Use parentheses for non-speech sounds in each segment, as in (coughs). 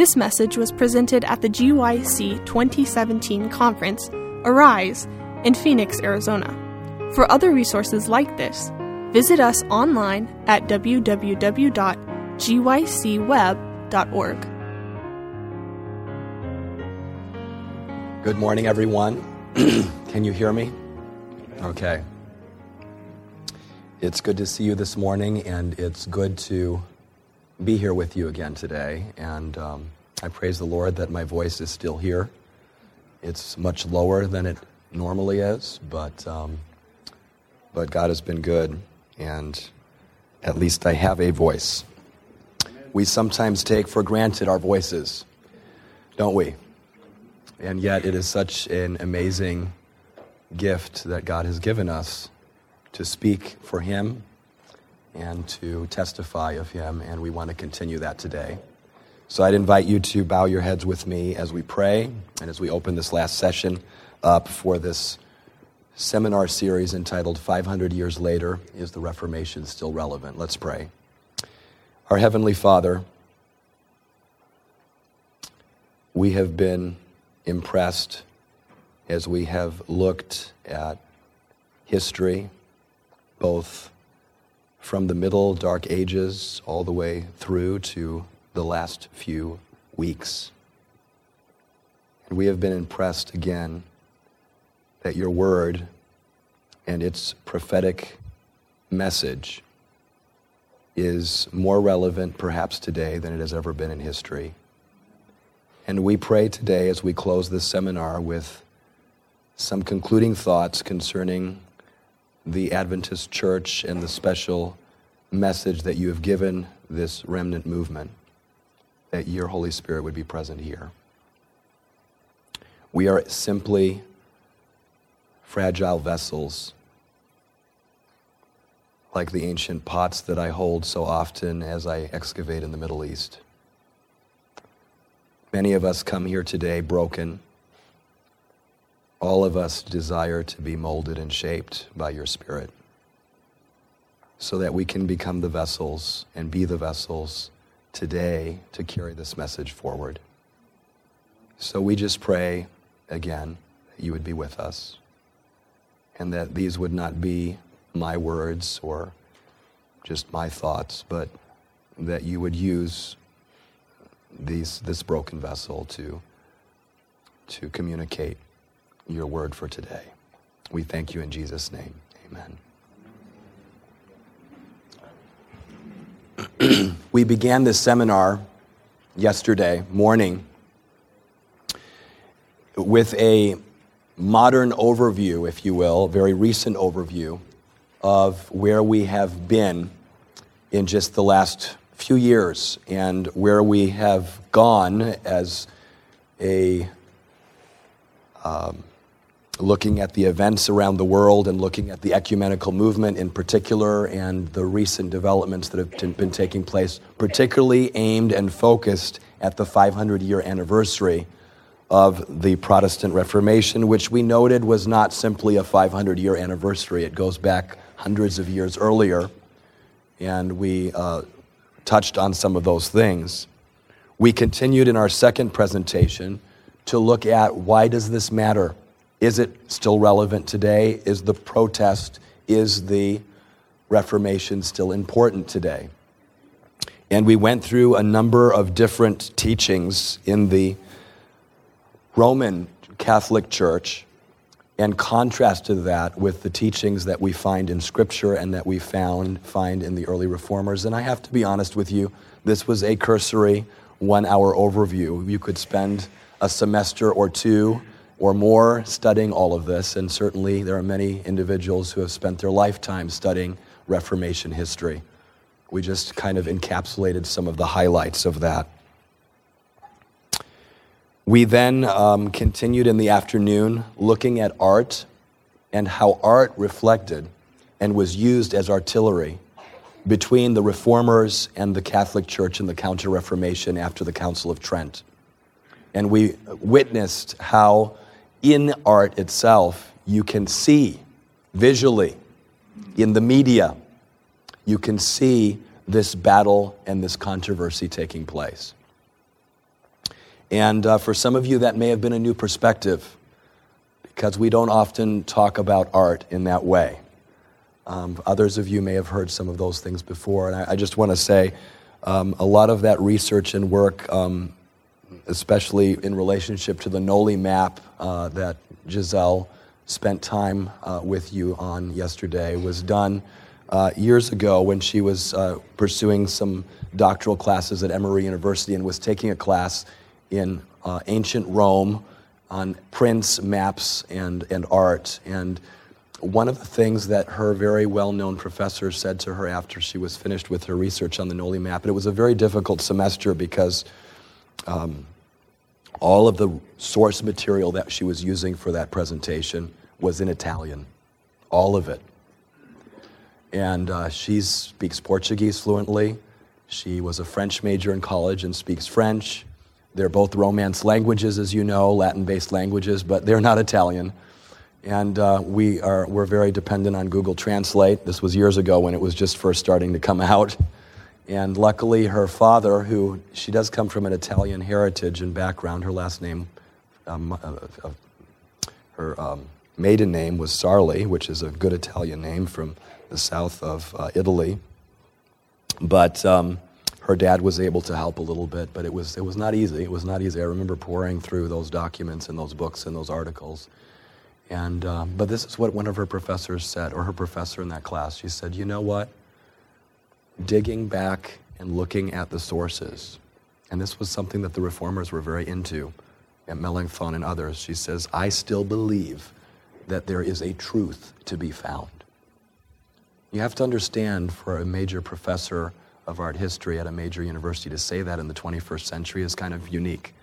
This message was presented at the GYC 2017 conference, Arise, in Phoenix, Arizona. For other resources like this, visit us online at www.gycweb.org. Good morning, everyone. (clears throat) Can you hear me? Okay. It's good to see you this morning, and it's good to be here with you again today. And um, I praise the Lord that my voice is still here. It's much lower than it normally is, but, um, but God has been good, and at least I have a voice. We sometimes take for granted our voices, don't we? And yet, it is such an amazing gift that God has given us to speak for Him and to testify of Him, and we want to continue that today. So I'd invite you to bow your heads with me as we pray and as we open this last session up for this seminar series entitled 500 Years Later Is the Reformation Still Relevant? Let's pray. Our Heavenly Father, we have been impressed as we have looked at history, both from the Middle Dark Ages all the way through to the last few weeks. And we have been impressed again that your word and its prophetic message is more relevant perhaps today than it has ever been in history. And we pray today as we close this seminar with some concluding thoughts concerning the Adventist Church and the special message that you have given this remnant movement, that your Holy Spirit would be present here. We are simply fragile vessels, like the ancient pots that I hold so often as I excavate in the Middle East. Many of us come here today broken. All of us desire to be molded and shaped by your Spirit so that we can become the vessels and be the vessels today to carry this message forward. So we just pray again that you would be with us and that these would not be my words or just my thoughts, but that you would use these, this broken vessel to, to communicate your word for today. We thank you in Jesus' name. Amen. (clears throat) we began this seminar yesterday morning with a modern overview, if you will, very recent overview of where we have been in just the last few years and where we have gone as a um, looking at the events around the world and looking at the ecumenical movement in particular and the recent developments that have been taking place, particularly aimed and focused at the 500 year anniversary of the Protestant Reformation, which we noted was not simply a 500 year anniversary. It goes back hundreds of years earlier, and we uh, touched on some of those things. We continued in our second presentation to look at why does this matter? Is it still relevant today? Is the protest, is the Reformation still important today? And we went through a number of different teachings in the Roman Catholic Church and contrasted that with the teachings that we find in Scripture and that we found find in the early reformers. And I have to be honest with you, this was a cursory one-hour overview. You could spend a semester or two or more studying all of this, and certainly there are many individuals who have spent their lifetime studying Reformation history. We just kind of encapsulated some of the highlights of that. We then um, continued in the afternoon looking at art and how art reflected and was used as artillery between the reformers and the Catholic Church in the Counter Reformation after the Council of Trent. And we witnessed how, in art itself, you can see visually, in the media, you can see this battle and this controversy taking place. And uh, for some of you, that may have been a new perspective because we don't often talk about art in that way. Um, others of you may have heard some of those things before. And I, I just want to say um, a lot of that research and work, um, especially in relationship to the Nolli map uh, that Giselle spent time uh, with you on yesterday, was done uh, years ago when she was uh, pursuing some doctoral classes at Emory University and was taking a class in uh, ancient Rome on prints, maps, and, and art. And one of the things that her very well known professor said to her after she was finished with her research on the Nolli map, and it was a very difficult semester because um, all of the source material that she was using for that presentation was in Italian. All of it. And uh, she speaks Portuguese fluently. She was a French major in college and speaks French. They're both Romance languages, as you know, Latin based languages, but they're not Italian. And uh, we are, we're very dependent on Google Translate. This was years ago when it was just first starting to come (laughs) out. And luckily, her father, who she does come from an Italian heritage and background, her last name, um, uh, uh, her um, maiden name was Sarli, which is a good Italian name from the south of uh, Italy. But um, her dad was able to help a little bit, but it was, it was not easy. It was not easy. I remember pouring through those documents and those books and those articles. And, um, but this is what one of her professors said, or her professor in that class. She said, You know what? Digging back and looking at the sources, and this was something that the reformers were very into, at Melanchthon and others, she says, I still believe that there is a truth to be found. You have to understand for a major professor of art history at a major university to say that in the 21st century is kind of unique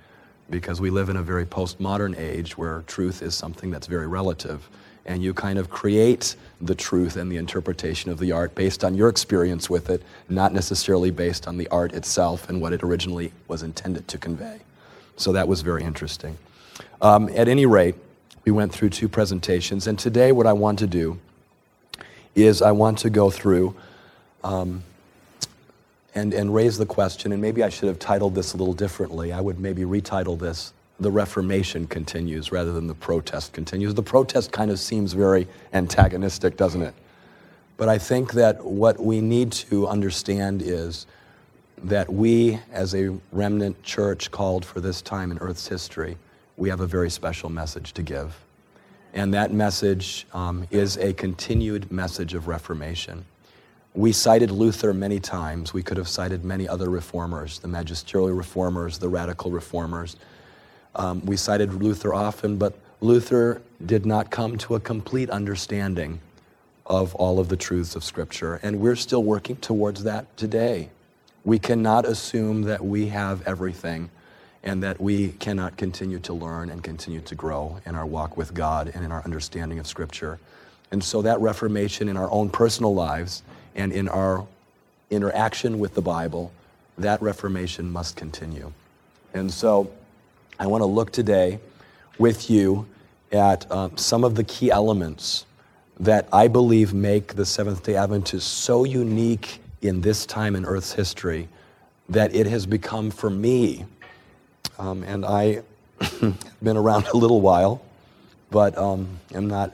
because we live in a very postmodern age where truth is something that's very relative. And you kind of create the truth and the interpretation of the art based on your experience with it, not necessarily based on the art itself and what it originally was intended to convey. So that was very interesting. Um, at any rate, we went through two presentations, and today what I want to do is I want to go through um, and, and raise the question, and maybe I should have titled this a little differently. I would maybe retitle this The Reformation Continues rather than The Protest Continues. The protest kind of seems very antagonistic, doesn't it? But I think that what we need to understand is that we, as a remnant church called for this time in Earth's history, we have a very special message to give. And that message um, is a continued message of reformation. We cited Luther many times. We could have cited many other reformers, the magisterial reformers, the radical reformers. Um, we cited Luther often, but Luther did not come to a complete understanding of all of the truths of Scripture. And we're still working towards that today. We cannot assume that we have everything and that we cannot continue to learn and continue to grow in our walk with God and in our understanding of Scripture. And so that reformation in our own personal lives and in our interaction with the Bible, that reformation must continue. And so I want to look today with you at um, some of the key elements that I believe make the Seventh day Adventist so unique in this time in Earth's history that it has become for me um, and I have (laughs) been around a little while, but um, am not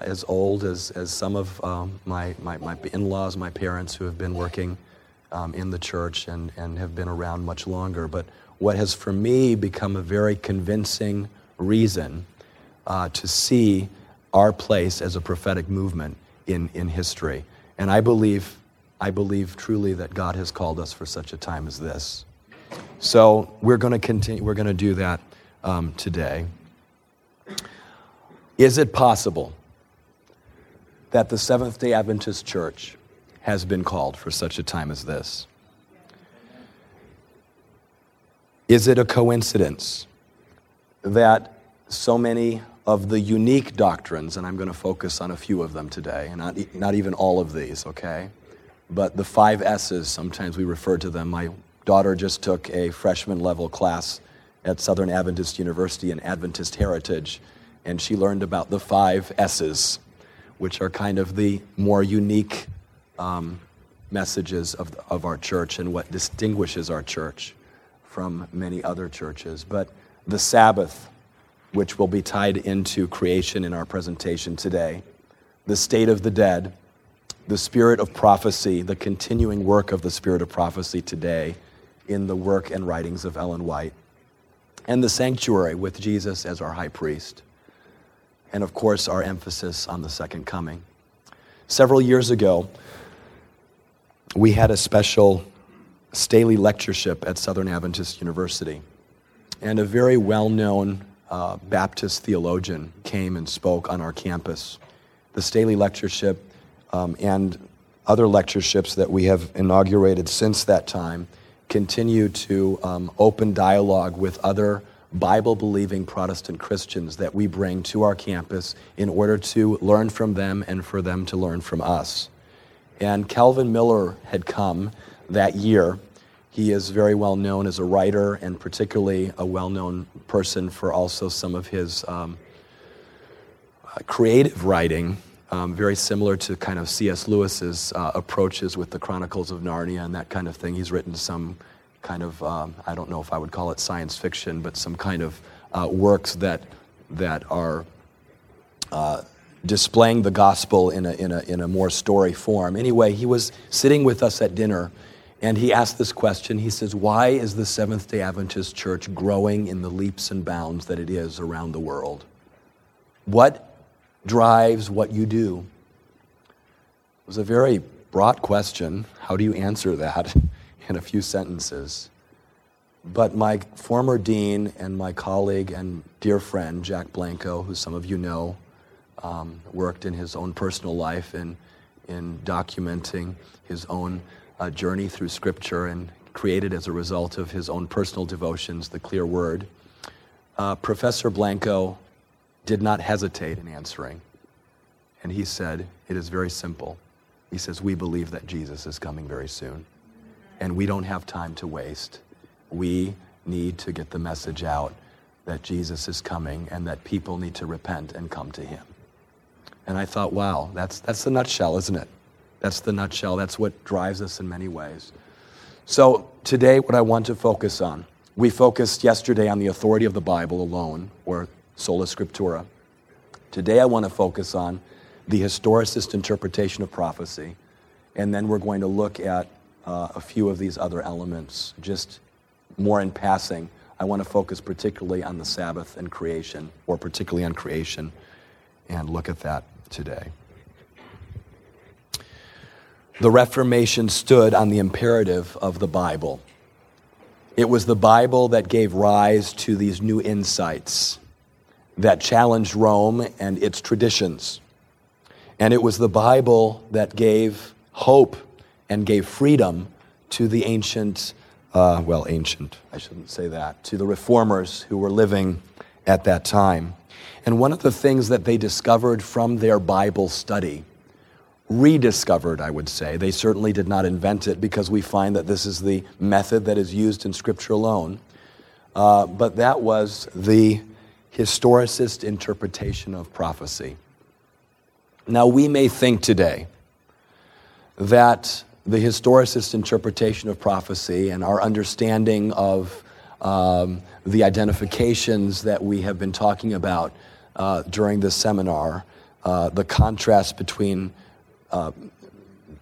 as old as, as some of um, my, my, my in laws, my parents who have been working um, in the church and, and have been around much longer. But what has for me become a very convincing reason uh, to see our place as a prophetic movement in, in history. And I believe, I believe truly that God has called us for such a time as this. So we're going to continue, we're going to do that um, today. Is it possible that the Seventh day Adventist Church has been called for such a time as this? Is it a coincidence that so many of the unique doctrines, and I'm going to focus on a few of them today, and not, not even all of these, okay? But the five S's, sometimes we refer to them. My daughter just took a freshman level class at Southern Adventist University in Adventist Heritage, and she learned about the five S's, which are kind of the more unique um, messages of, of our church and what distinguishes our church from many other churches. But the Sabbath, which will be tied into creation in our presentation today, the state of the dead, the spirit of prophecy, the continuing work of the spirit of prophecy today in the work and writings of Ellen White, and the sanctuary with Jesus as our high priest, and of course, our emphasis on the second coming. Several years ago, we had a special Staley lectureship at Southern Adventist University, and a very well known uh, Baptist theologian came and spoke on our campus. The Staley lectureship um, and other lectureships that we have inaugurated since that time continue to um, open dialogue with other Bible believing Protestant Christians that we bring to our campus in order to learn from them and for them to learn from us. And Calvin Miller had come that year. He is very well known as a writer and particularly a well known person for also some of his um, creative writing um, very similar to kind of C.S. Lewis's uh, approaches with the Chronicles of Narnia and that kind of thing. He's written some kind of, um, I don't know if I would call it science fiction, but some kind of uh, works that, that are uh, displaying the gospel in a, in, a, in a more story form. Anyway, he was sitting with us at dinner and he asked this question. He says, Why is the Seventh day Adventist Church growing in the leaps and bounds that it is around the world? What drives what you do? It was a very broad question. How do you answer that (laughs) in a few sentences? But my former dean and my colleague and dear friend, Jack Blanco, who some of you know, um, worked in his own personal life in, in documenting his own uh, journey through Scripture and created as a result of his own personal devotions, the clear word. Uh, Professor Blanco did not hesitate in answering. And he said, It is very simple. He says, We believe that Jesus is coming very soon. And we don't have time to waste. We need to get the message out that Jesus is coming and that people need to repent and come to him. And I thought, wow, that's, that's the nutshell, isn't it? That's the nutshell. That's what drives us in many ways. So today, what I want to focus on, we focused yesterday on the authority of the Bible alone, or sola scriptura. Today I want to focus on the historicist interpretation of prophecy, and then we're going to look at uh, a few of these other elements just more in passing. I want to focus particularly on the Sabbath and creation, or particularly on creation, and look at that today. The Reformation stood on the imperative of the Bible. It was the Bible that gave rise to these new insights that challenged Rome and its traditions. And it was the Bible that gave hope and gave freedom to the ancient, uh, well, ancient, I shouldn't say that, to the reformers who were living at that time. And one of the things that they discovered from their Bible study, rediscovered, I would say, they certainly did not invent it because we find that this is the method that is used in Scripture alone, uh, but that was the historicist interpretation of prophecy. Now, we may think today that the historicist interpretation of prophecy and our understanding of um, the identifications that we have been talking about uh, during this seminar, uh, the contrast between uh,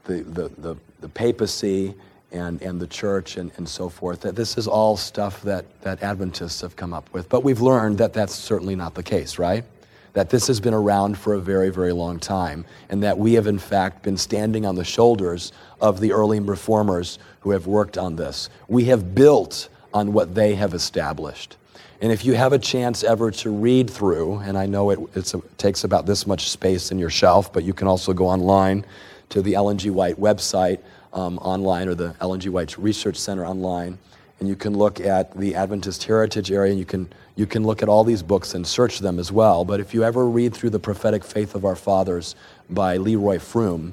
the, the, the, the papacy and, and the church and, and so forth, that this is all stuff that, that Adventists have come up with. But we've learned that that's certainly not the case, right? That this has been around for a very, very long time, and that we have, in fact, been standing on the shoulders of the early reformers who have worked on this. We have built on what they have established. And if you have a chance ever to read through, and I know it, a, takes about this much space in your shelf, but you can also go online to the Ellen G. White website um, online or the Ellen G. White Research Center online, and you can look at the Adventist Heritage area, and you can, you can look at all these books and search them as well. But if you ever read through The Prophetic Faith of Our Fathers by Leroy Froom,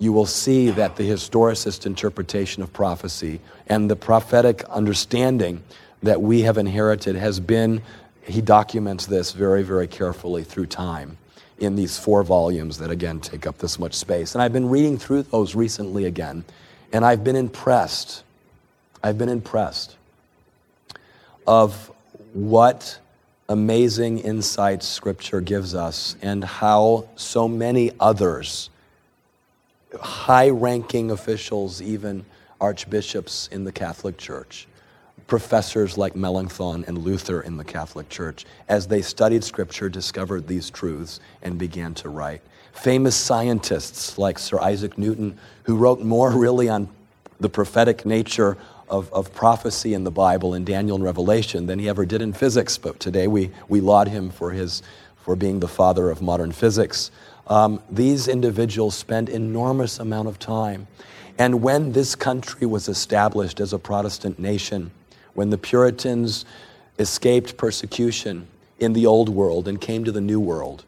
you will see that the historicist interpretation of prophecy and the prophetic understanding that we have inherited has been, he documents this very, very carefully through time in these four volumes that, again, take up this much space. And I've been reading through those recently again, and I've been impressed. I've been impressed of what amazing insights Scripture gives us and how so many others, high ranking officials, even archbishops in the Catholic Church, professors like Melanchthon and Luther in the Catholic Church, as they studied Scripture, discovered these truths and began to write. Famous scientists like Sir Isaac Newton, who wrote more (laughs) really on the prophetic nature of, of prophecy in the Bible in Daniel and Revelation than he ever did in physics. But today we, we laud him for, his, for being the father of modern physics. Um, these individuals spent enormous amount of time. And when this country was established as a Protestant nation, when the Puritans escaped persecution in the old world and came to the new world,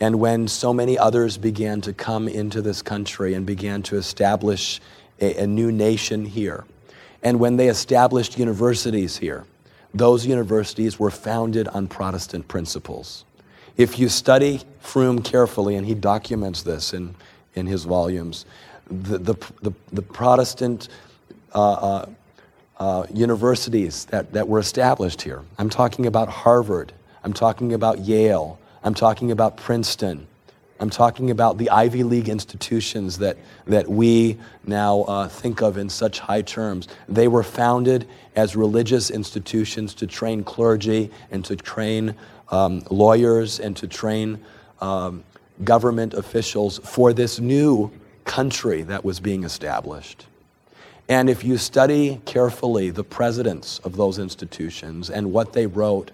and when so many others began to come into this country and began to establish a, a new nation here, and when they established universities here, those universities were founded on Protestant principles. If you study Froom carefully, and he documents this in, in his volumes, the, the, the, the Protestant uh, uh, uh, universities that, that were established here. I'm talking about Harvard. I'm talking about Yale. I'm talking about Princeton. I'm talking about the Ivy League institutions that, that we now uh, think of in such high terms. They were founded as religious institutions to train clergy and to train um, lawyers and to train um, government officials for this new country that was being established. And if you study carefully the presidents of those institutions and what they wrote,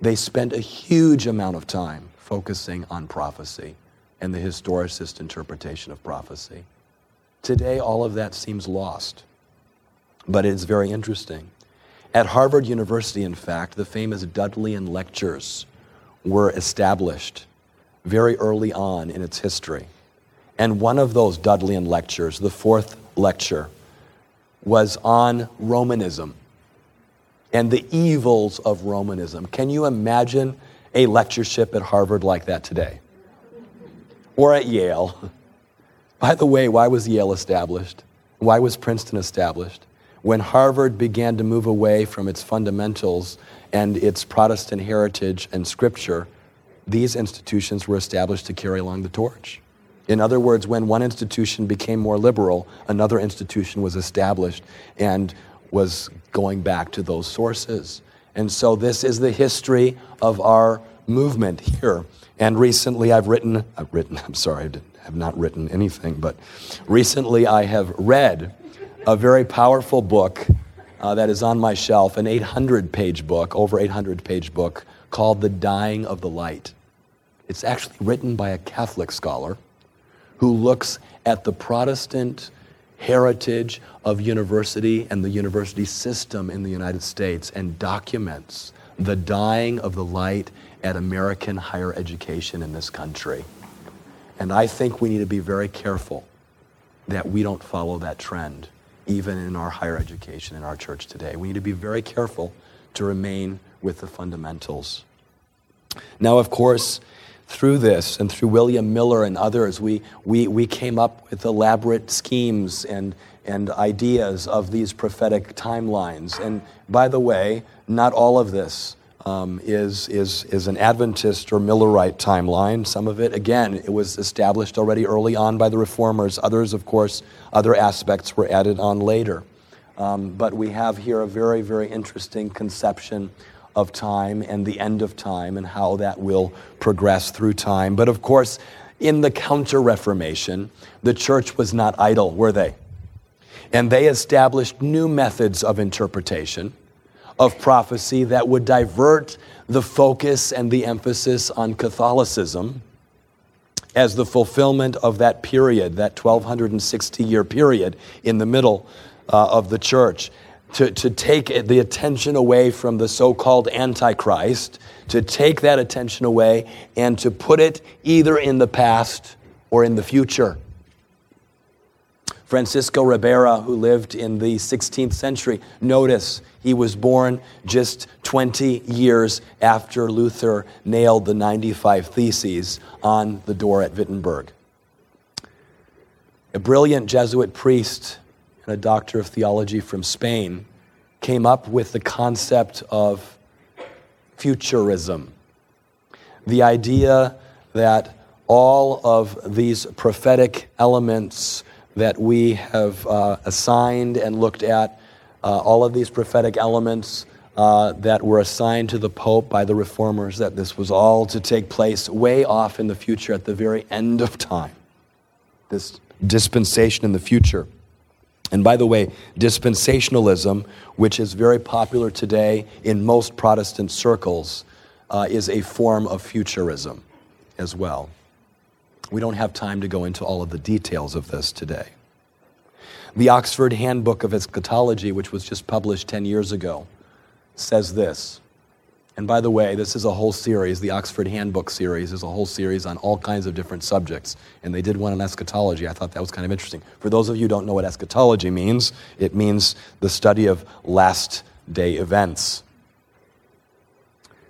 they spent a huge amount of time focusing on prophecy and the historicist interpretation of prophecy. Today, all of that seems lost, but it is very interesting. At Harvard University, in fact, the famous Dudleyan lectures were established very early on in its history. And one of those Dudleyan lectures, the fourth lecture, was on Romanism and the evils of Romanism. Can you imagine a lectureship at Harvard like that today? Or at Yale? (laughs) By the way, why was Yale established? Why was Princeton established? When Harvard began to move away from its fundamentals and its Protestant heritage and scripture, these institutions were established to carry along the torch. In other words, when one institution became more liberal, another institution was established and was going back to those sources. And so this is the history of our movement here. And recently I've written, I've written, (laughs) I'm sorry, I have not written anything, but recently I have read a very powerful book uh, that is on my shelf, an 800 page book, over 800 page book called The Dying of the Light. It's actually written by a Catholic scholar who looks at the Protestant heritage of university and the university system in the United States and documents the dying of the light at American higher education in this country. And I think we need to be very careful that we don't follow that trend, even in our higher education in our church today. We need to be very careful to remain with the fundamentals. Now, of course, through this and through William Miller and others, we, we, we came up with elaborate schemes and, and ideas of these prophetic timelines. And by the way, not all of this um, is, is, is an Adventist or Millerite timeline. Some of it, again, it was established already early on by the reformers. Others, of course, other aspects were added on later. Um, but we have here a very, very interesting conception of time and the end of time and how that will progress through time. But of course, in the Counter Reformation, the church was not idle, were they? And they established new methods of interpretation of prophecy that would divert the focus and the emphasis on Catholicism as the fulfillment of that period, that 1260 year period in the middle uh, of the church to, to take the attention away from the so called Antichrist, to take that attention away and to put it either in the past or in the future. Francisco Ribera, who lived in the 16th century, notice he was born just 20 years after Luther nailed the 95 Theses on the door at Wittenberg. A brilliant Jesuit priest and a doctor of theology from Spain, came up with the concept of futurism. The idea that all of these prophetic elements that we have uh, assigned and looked at, uh, all of these prophetic elements uh, that were assigned to the Pope by the reformers, that this was all to take place way off in the future at the very end of time. This dispensation in the future. And by the way, dispensationalism, which is very popular today in most Protestant circles, uh, is a form of futurism as well. We don't have time to go into all of the details of this today. The Oxford Handbook of Eschatology, which was just published 10 years ago, says this and by the way, this is a whole series. The Oxford Handbook series is a whole series on all kinds of different subjects. And they did one on eschatology. I thought that was kind of interesting. For those of you who don't know what eschatology means, it means the study of last day events.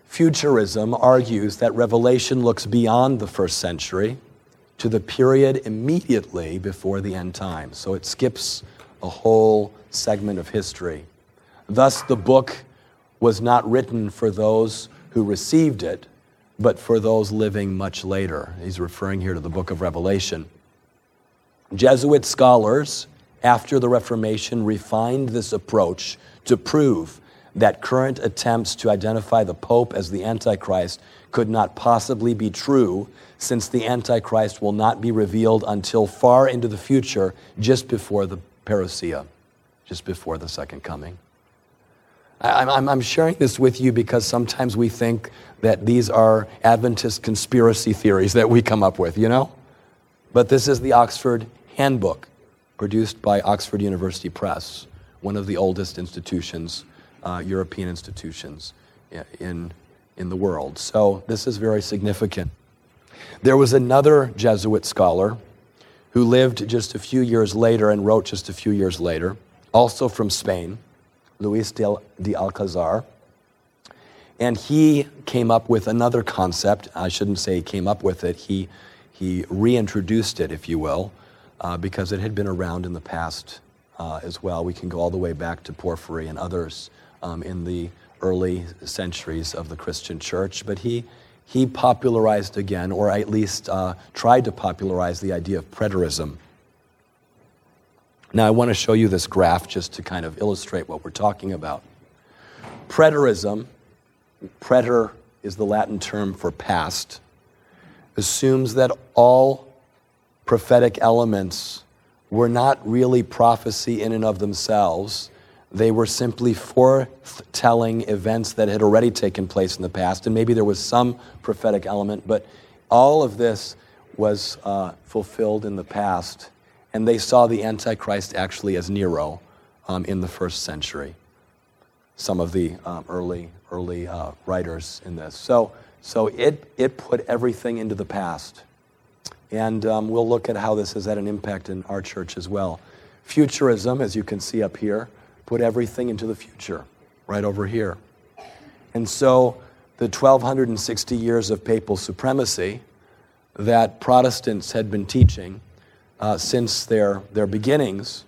Futurism argues that Revelation looks beyond the first century to the period immediately before the end times. So it skips a whole segment of history. Thus, the book was not written for those who received it, but for those living much later. He's referring here to the book of Revelation. Jesuit scholars, after the Reformation, refined this approach to prove that current attempts to identify the Pope as the Antichrist could not possibly be true, since the Antichrist will not be revealed until far into the future, just before the parousia, just before the second coming. I'm, I'm sharing this with you because sometimes we think that these are Adventist conspiracy theories that we come up with, you know? But this is the Oxford Handbook, produced by Oxford University Press, one of the oldest institutions, uh, European institutions in, in the world. So this is very significant. There was another Jesuit scholar who lived just a few years later and wrote just a few years later, also from Spain. Luis de, Alcazar. And he came up with another concept. I shouldn't say he came up with it, he, he reintroduced it, if you will, uh, because it had been around in the past uh, as well. We can go all the way back to Porphyry and others um, in the early centuries of the Christian church. But he, he popularized again, or at least uh, tried to popularize the idea of preterism. Now, I want to show you this graph just to kind of illustrate what we're talking about. Preterism, preter is the Latin term for past, assumes that all prophetic elements were not really prophecy in and of themselves. They were simply foretelling events that had already taken place in the past, and maybe there was some prophetic element, but all of this was uh, fulfilled in the past and they saw the Antichrist actually as Nero um, in the first century. Some of the um, early, early uh, writers in this. So, so it, it put everything into the past. And um, we'll look at how this has had an impact in our church as well. Futurism, as you can see up here, put everything into the future, right over here. And so the 1260 years of papal supremacy that Protestants had been teaching uh, since their, their beginnings,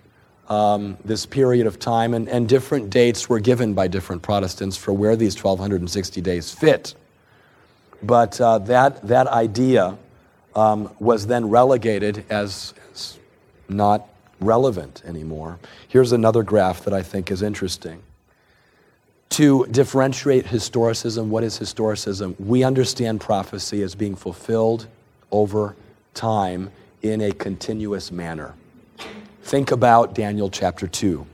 um, this period of time, and, and different dates were given by different Protestants for where these 1260 days fit. But uh, that, that idea um, was then relegated as, as not relevant anymore. Here's another graph that I think is interesting. To differentiate historicism, what is historicism? We understand prophecy as being fulfilled over time in a continuous manner. Think about Daniel chapter 2.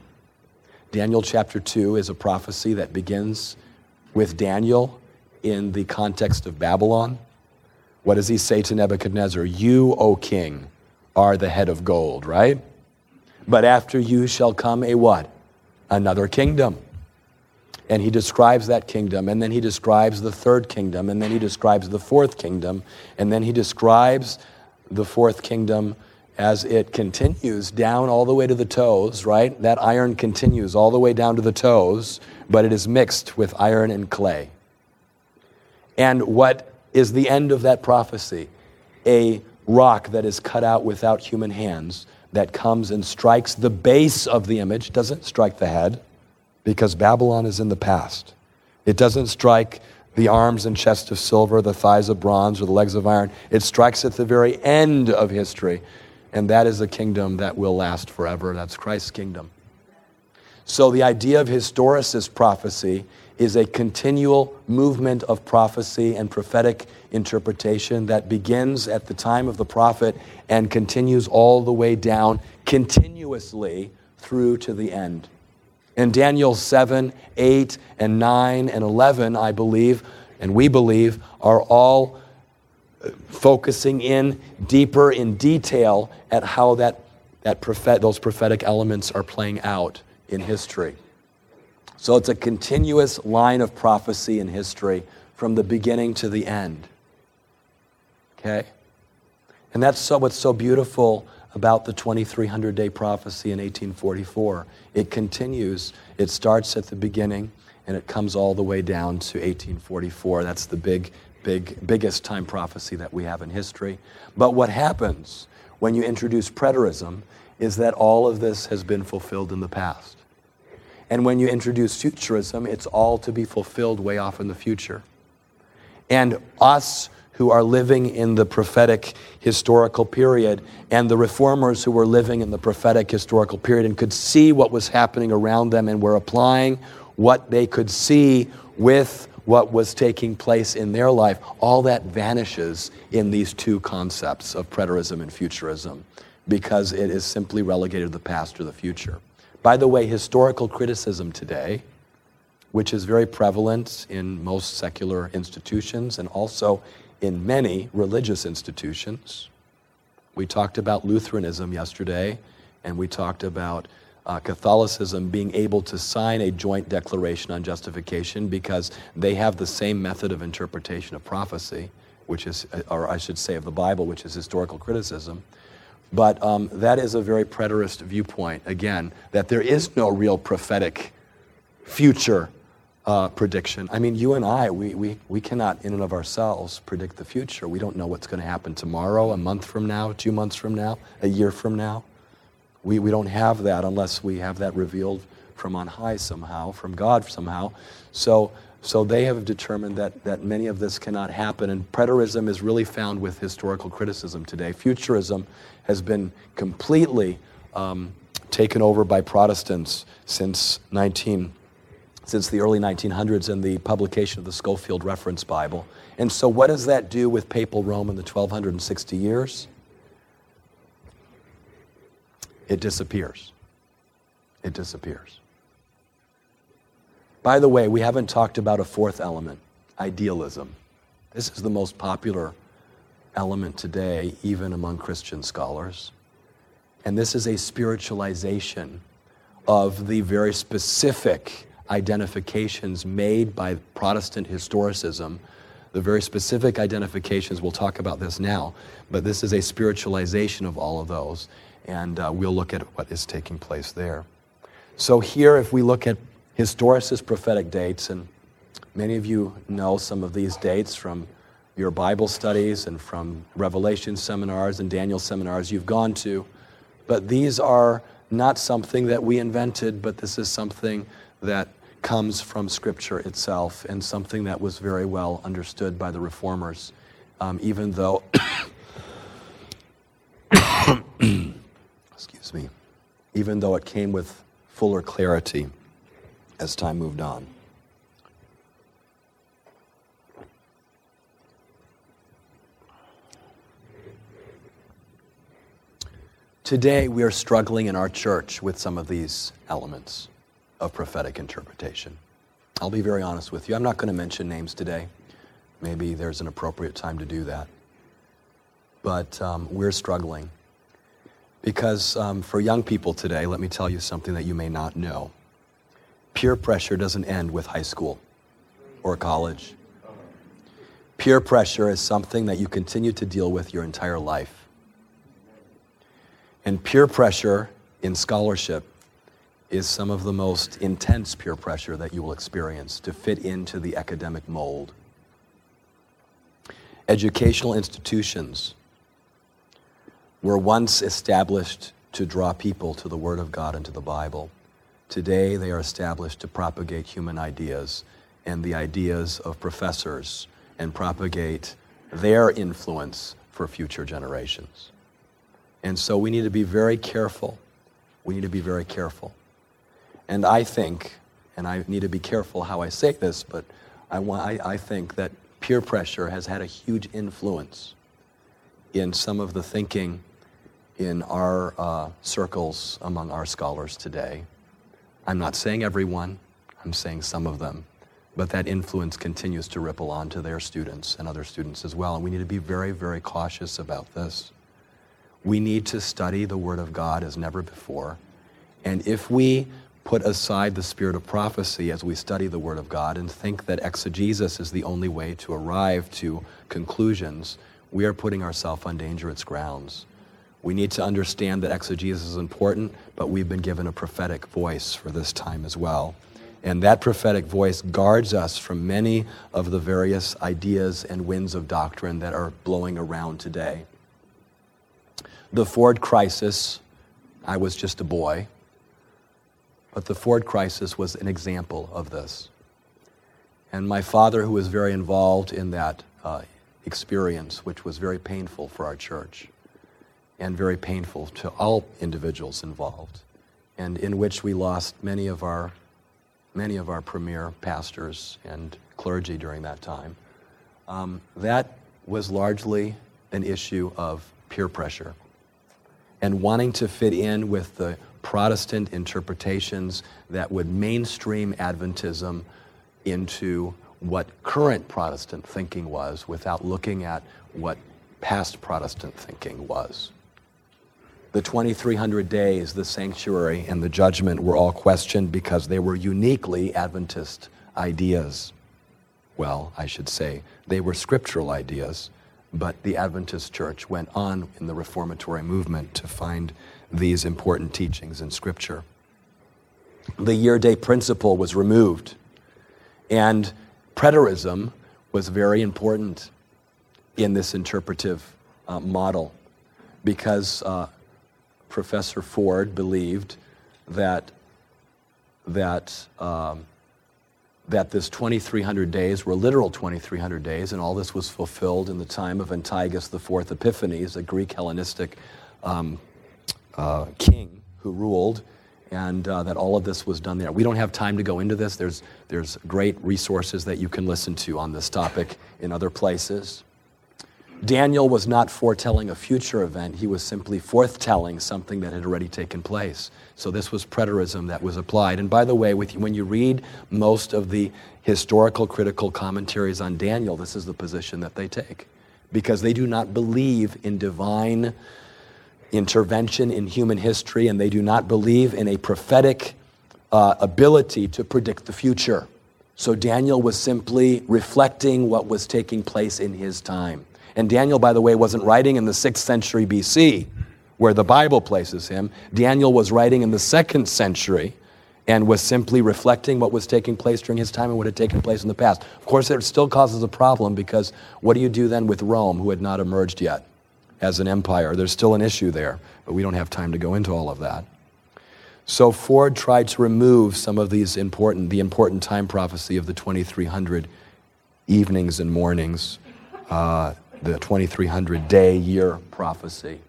Daniel chapter 2 is a prophecy that begins with Daniel in the context of Babylon. What does he say to Nebuchadnezzar? You, O king, are the head of gold, right? But after you shall come a what? Another kingdom. And he describes that kingdom, and then he describes the third kingdom, and then he describes the fourth kingdom, and then he describes the fourth kingdom as it continues down all the way to the toes, right? That iron continues all the way down to the toes, but it is mixed with iron and clay. And what is the end of that prophecy? A rock that is cut out without human hands that comes and strikes the base of the image, doesn't strike the head, because Babylon is in the past. It doesn't strike the arms and chest of silver, the thighs of bronze, or the legs of iron. It strikes at the very end of history, and that is a kingdom that will last forever. That's Christ's kingdom. So the idea of historicist prophecy is a continual movement of prophecy and prophetic interpretation that begins at the time of the prophet and continues all the way down continuously through to the end. In Daniel 7, 8, and 9, and 11, I believe, and we believe, are all uh, focusing in deeper in detail at how that, that prophet, those prophetic elements are playing out in history. So it's a continuous line of prophecy in history from the beginning to the end. Okay? And that's so, what's so beautiful about the 2300 day prophecy in 1844. It continues, it starts at the beginning and it comes all the way down to 1844. That's the big, big, biggest time prophecy that we have in history. But what happens when you introduce preterism is that all of this has been fulfilled in the past. And when you introduce futurism, it's all to be fulfilled way off in the future. And us who are living in the prophetic historical period and the reformers who were living in the prophetic historical period and could see what was happening around them and were applying what they could see with what was taking place in their life, all that vanishes in these two concepts of preterism and futurism because it is simply relegated to the past or the future. By the way, historical criticism today, which is very prevalent in most secular institutions and also in many religious institutions. We talked about Lutheranism yesterday, and we talked about uh, Catholicism being able to sign a joint declaration on justification because they have the same method of interpretation of prophecy, which is, uh, or I should say, of the Bible, which is historical criticism. But um, that is a very preterist viewpoint, again, that there is no real prophetic future uh, prediction. I mean, you and I, we, we, we cannot, in and of ourselves, predict the future. We don't know what's going to happen tomorrow, a month from now, two months from now, a year from now. We, we don't have that unless we have that revealed from on high somehow, from God somehow. So, so they have determined that, that many of this cannot happen. And preterism is really found with historical criticism today. Futurism has been completely um, taken over by Protestants since 19 since the early 1900s and the publication of the Scofield Reference Bible. And so, what does that do with papal Rome in the 1260 years? It disappears. It disappears. By the way, we haven't talked about a fourth element idealism. This is the most popular element today, even among Christian scholars. And this is a spiritualization of the very specific identifications made by Protestant historicism, the very specific identifications, we'll talk about this now, but this is a spiritualization of all of those, and uh, we'll look at what is taking place there. So, here, if we look at historicist prophetic dates, and many of you know some of these dates from your Bible studies and from Revelation seminars and Daniel seminars you've gone to, but these are not something that we invented, but this is something that comes from Scripture itself and something that was very well understood by the reformers, um, even though, (coughs) excuse me, even though it came with fuller clarity as time moved on. Today, we are struggling in our church with some of these elements of prophetic interpretation. I'll be very honest with you. I'm not going to mention names today. Maybe there's an appropriate time to do that. But um, we're struggling. Because um, for young people today, let me tell you something that you may not know. Peer pressure doesn't end with high school or college. Peer pressure is something that you continue to deal with your entire life. And peer pressure in scholarship is some of the most intense peer pressure that you will experience to fit into the academic mold. Educational institutions were once established to draw people to the Word of God and to the Bible. Today, they are established to propagate human ideas and the ideas of professors and propagate their influence for future generations. And so we need to be very careful. We need to be very careful. And I think, and I need to be careful how I say this, but I, I, I think that peer pressure has had a huge influence in some of the thinking in our uh, circles among our scholars today. I'm not saying everyone, I'm saying some of them. But that influence continues to ripple on to their students and other students as well. And we need to be very, very cautious about this. We need to study the Word of God as never before. And if we put aside the spirit of prophecy as we study the Word of God and think that exegesis is the only way to arrive to conclusions, we are putting ourselves on dangerous grounds. We need to understand that exegesis is important, but we've been given a prophetic voice for this time as well. And that prophetic voice guards us from many of the various ideas and winds of doctrine that are blowing around today. The Ford crisis, I was just a boy, but the Ford crisis was an example of this. And my father, who was very involved in that uh, experience, which was very painful for our church and very painful to all individuals involved, and in which we lost many of our many of our premier pastors and clergy during that time. Um, that was largely an issue of peer pressure and wanting to fit in with the Protestant interpretations that would mainstream Adventism into what current Protestant thinking was without looking at what past Protestant thinking was. The 2300 days, the sanctuary, and the judgment were all questioned because they were uniquely Adventist ideas. Well, I should say, they were scriptural ideas, but the Adventist church went on in the reformatory movement to find these important teachings in Scripture. The year day principle was removed, and preterism was very important in this interpretive uh, model because uh, Professor Ford believed that, that, um, that this 2300 days were literal 2300 days, and all this was fulfilled in the time of Antiochus IV Epiphanes, a Greek Hellenistic um, uh, king who ruled, and uh, that all of this was done there. We don't have time to go into this. There's, there's great resources that you can listen to on this topic in other places. Daniel was not foretelling a future event, he was simply forthtelling something that had already taken place. So this was preterism that was applied. And by the way, with, when you read most of the historical critical commentaries on Daniel, this is the position that they take. Because they do not believe in divine intervention in human history, and they do not believe in a prophetic uh, ability to predict the future. So Daniel was simply reflecting what was taking place in his time. And Daniel, by the way, wasn't writing in the 6th century BC, where the Bible places him. Daniel was writing in the 2nd century and was simply reflecting what was taking place during his time and what had taken place in the past. Of course, it still causes a problem because what do you do then with Rome, who had not emerged yet as an empire? There's still an issue there, but we don't have time to go into all of that. So Ford tried to remove some of these important, the important time prophecy of the 2300 evenings and mornings. Uh, the 2300 day year prophecy.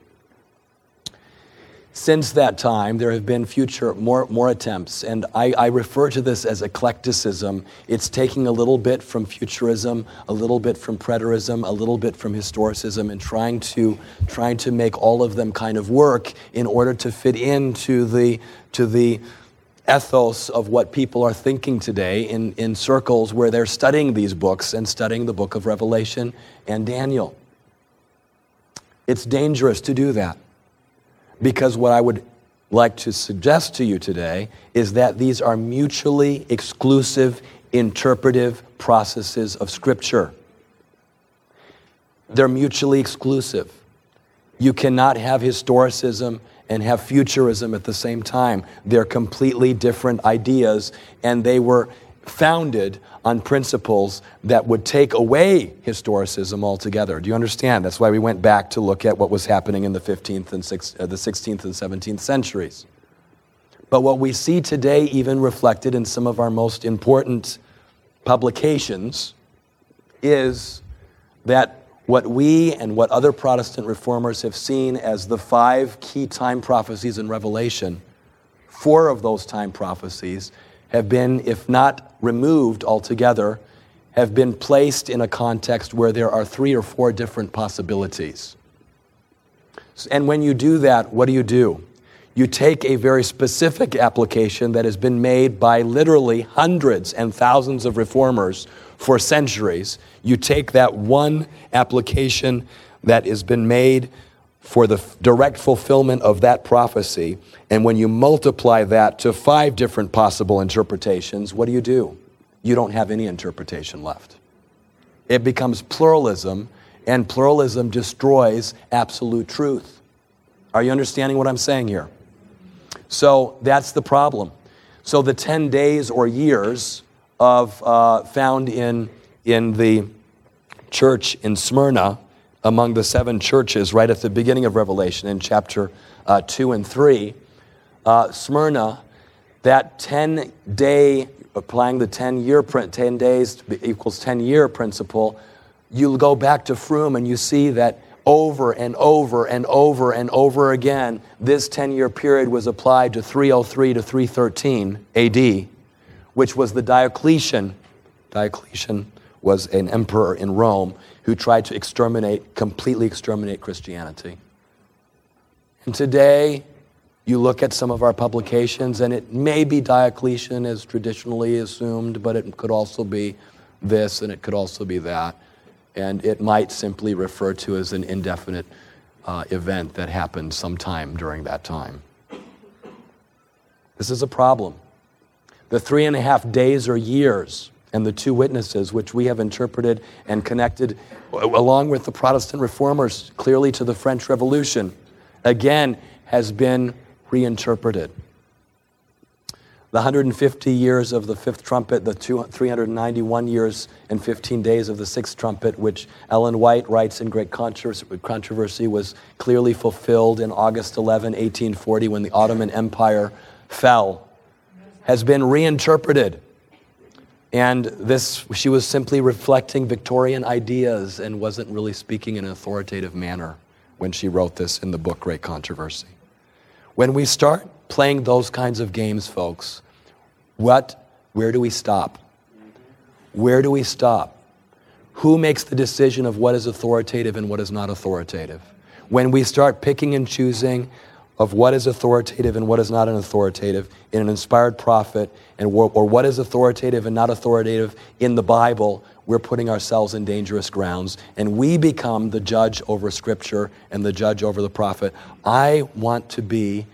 Since that time, there have been future more, more attempts, and I, I refer to this as eclecticism. It's taking a little bit from futurism, a little bit from preterism, a little bit from historicism, and trying to, trying to make all of them kind of work in order to fit into the, to the ethos of what people are thinking today in, in circles where they're studying these books and studying the book of Revelation and Daniel. It's dangerous to do that because what I would like to suggest to you today is that these are mutually exclusive interpretive processes of Scripture. They're mutually exclusive. You cannot have historicism and have futurism at the same time. They're completely different ideas, and they were founded on principles that would take away historicism altogether. Do you understand? That's why we went back to look at what was happening in the 15th and 16th, uh, the 16th and 17th centuries. But what we see today, even reflected in some of our most important publications, is that what we and what other Protestant reformers have seen as the five key time prophecies in Revelation, four of those time prophecies have been, if not removed altogether, have been placed in a context where there are three or four different possibilities. And when you do that, what do you do? You take a very specific application that has been made by literally hundreds and thousands of reformers for centuries. You take that one application that has been made for the direct fulfillment of that prophecy, and when you multiply that to five different possible interpretations, what do you do? You don't have any interpretation left. It becomes pluralism, and pluralism destroys absolute truth. Are you understanding what I'm saying here? So that's the problem. So the 10 days or years of, uh, found in, in the church in Smyrna, among the seven churches, right at the beginning of Revelation in chapter uh, 2 and 3, uh, Smyrna, that 10 day, applying the 10 year, print, 10 days equals 10 year principle, you go back to Froom and you see that over and over and over and over again, this 10 year period was applied to 303 to 313 AD, which was the Diocletian. Diocletian was an emperor in Rome who tried to exterminate, completely exterminate Christianity. And today, you look at some of our publications, and it may be Diocletian as traditionally assumed, but it could also be this and it could also be that. And it might simply refer to as an indefinite uh, event that happened sometime during that time. This is a problem. The three and a half days or years and the two witnesses, which we have interpreted and connected, along with the Protestant reformers, clearly to the French Revolution, again has been reinterpreted. The 150 years of the fifth trumpet, the 391 years and 15 days of the sixth trumpet, which Ellen White writes in Great Controversy, was clearly fulfilled in August 11, 1840, when the Ottoman Empire fell, has been reinterpreted and this, she was simply reflecting Victorian ideas and wasn't really speaking in an authoritative manner when she wrote this in the book Great Controversy. When we start playing those kinds of games, folks, what, where do we stop? Where do we stop? Who makes the decision of what is authoritative and what is not authoritative? When we start picking and choosing of what is authoritative and what is not an authoritative in an inspired prophet, and or what is authoritative and not authoritative in the Bible, we're putting ourselves in dangerous grounds, and we become the judge over Scripture and the judge over the prophet. I want to be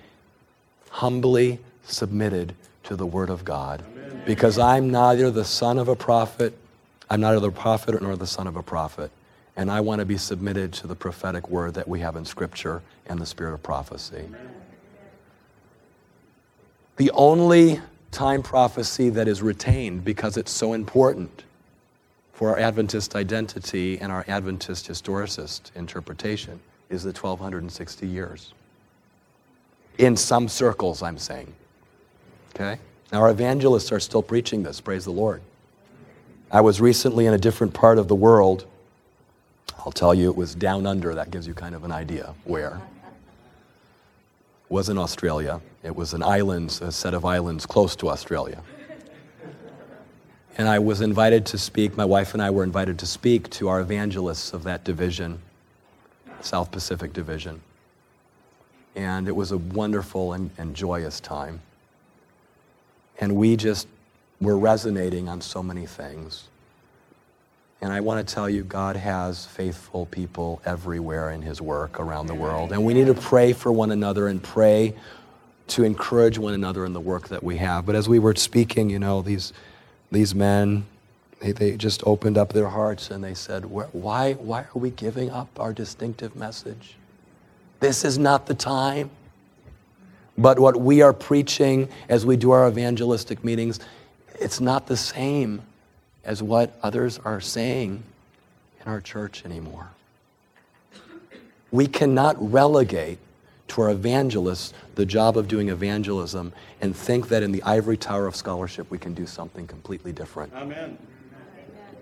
humbly submitted to the Word of God because I'm neither the son of a prophet, I'm neither the prophet nor the son of a prophet. And I want to be submitted to the prophetic word that we have in Scripture and the spirit of prophecy. The only time prophecy that is retained because it's so important for our Adventist identity and our Adventist historicist interpretation is the 1260 years. In some circles, I'm saying. Okay? Now, our evangelists are still preaching this, praise the Lord. I was recently in a different part of the world I'll tell you, it was down under. That gives you kind of an idea where. It wasn't Australia. It was an island, a set of islands close to Australia. And I was invited to speak, my wife and I were invited to speak to our evangelists of that division, South Pacific Division. And it was a wonderful and, and joyous time. And we just were resonating on so many things. And I want to tell you, God has faithful people everywhere in His work around the world. And we need to pray for one another and pray to encourage one another in the work that we have. But as we were speaking, you know, these, these men, they, they just opened up their hearts and they said, why, why are we giving up our distinctive message? This is not the time. But what we are preaching as we do our evangelistic meetings, it's not the same as what others are saying in our church anymore. We cannot relegate to our evangelists the job of doing evangelism and think that in the ivory tower of scholarship we can do something completely different. Amen.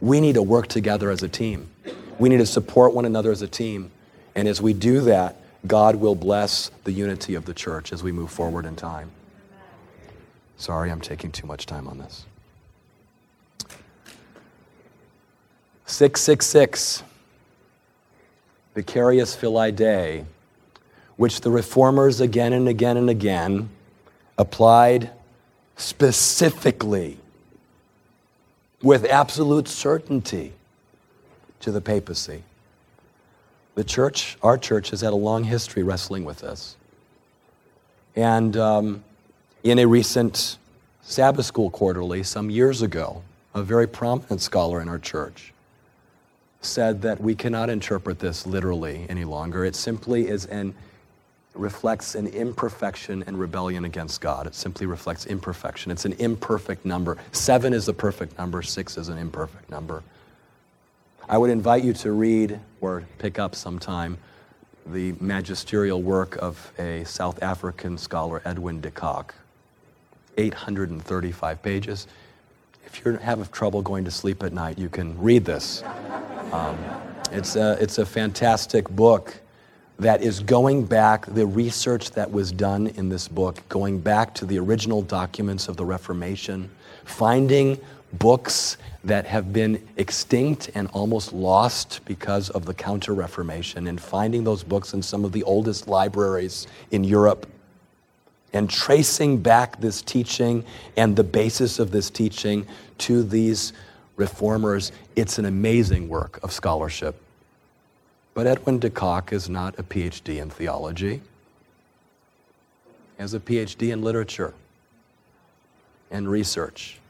We need to work together as a team. We need to support one another as a team. And as we do that, God will bless the unity of the church as we move forward in time. Sorry, I'm taking too much time on this. 666, Vicarius Filii Dei, which the reformers again and again and again applied specifically with absolute certainty to the papacy. The church, our church, has had a long history wrestling with this. And um, in a recent Sabbath School quarterly some years ago, a very prominent scholar in our church said that we cannot interpret this literally any longer. It simply is an reflects an imperfection and rebellion against God. It simply reflects imperfection. It's an imperfect number. Seven is the perfect number, six is an imperfect number. I would invite you to read or pick up sometime the magisterial work of a South African scholar, Edwin de Kock. 835 pages. If you have trouble going to sleep at night, you can read this. Um, it's, a, it's a fantastic book that is going back, the research that was done in this book, going back to the original documents of the Reformation, finding books that have been extinct and almost lost because of the Counter Reformation, and finding those books in some of the oldest libraries in Europe, and tracing back this teaching and the basis of this teaching to these reformers. It's an amazing work of scholarship. But Edwin de Kock is not a PhD in theology. He has a PhD in literature and research.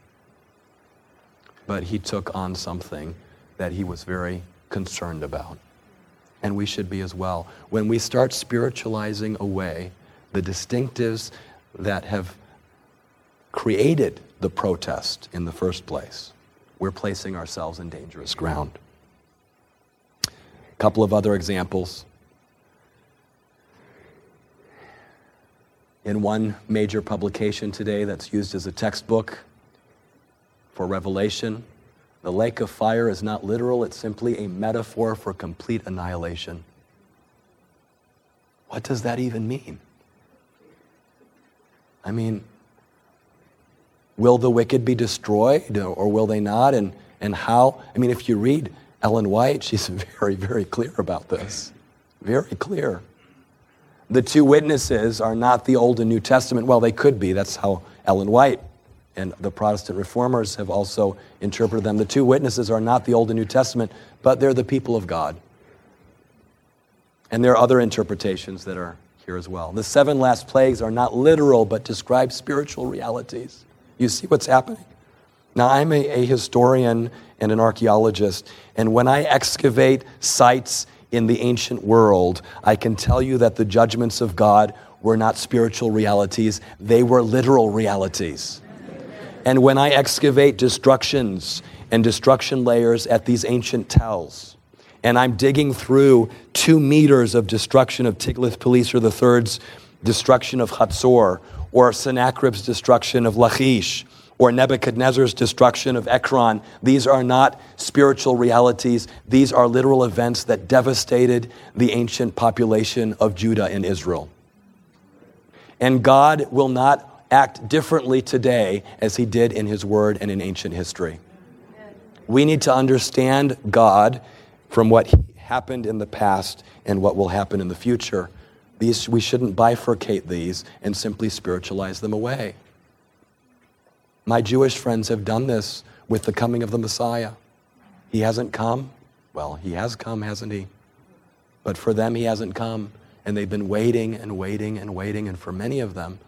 But he took on something that he was very concerned about. And we should be as well. When we start spiritualizing away the distinctives that have created the protest in the first place, we're placing ourselves in dangerous ground. A couple of other examples. In one major publication today that's used as a textbook for Revelation, the lake of fire is not literal, it's simply a metaphor for complete annihilation. What does that even mean? I mean, will the wicked be destroyed or will they not? And, and how? I mean, if you read Ellen White, she's (laughs) very, very clear about this. Very clear. The two witnesses are not the Old and New Testament. Well, they could be. That's how Ellen White and the Protestant reformers have also interpreted them. The two witnesses are not the Old and New Testament, but they're the people of God. And there are other interpretations that are here as well. The seven last plagues are not literal, but describe spiritual realities. You see what's happening? Now, I'm a, a historian and an archaeologist. And when I excavate sites in the ancient world, I can tell you that the judgments of God were not spiritual realities, they were literal realities. And when I excavate destructions and destruction layers at these ancient tells, and I'm digging through two meters of destruction of Tiglath-Pileser III's destruction of Hatzor, or Sennacherib's destruction of Lachish, or Nebuchadnezzar's destruction of Ekron. These are not spiritual realities. These are literal events that devastated the ancient population of Judah and Israel. And God will not act differently today as he did in his word and in ancient history. We need to understand God from what happened in the past and what will happen in the future. These, we shouldn't bifurcate these and simply spiritualize them away. My Jewish friends have done this with the coming of the Messiah. He hasn't come. Well, he has come, hasn't he? But for them, he hasn't come. And they've been waiting and waiting and waiting. And for many of them,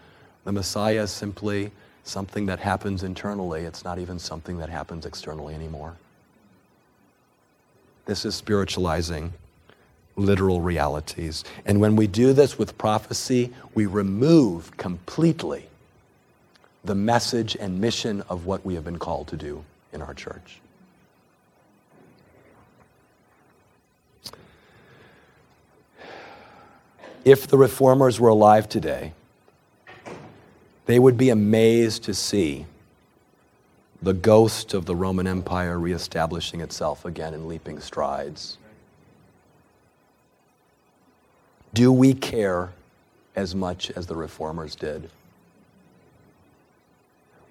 the Messiah is simply something that happens internally. It's not even something that happens externally anymore. This is spiritualizing literal realities. And when we do this with prophecy, we remove completely the message and mission of what we have been called to do in our church. if the reformers were alive today, they would be amazed to see the ghost of the Roman Empire reestablishing itself again in leaping strides. Do we care as much as the reformers did?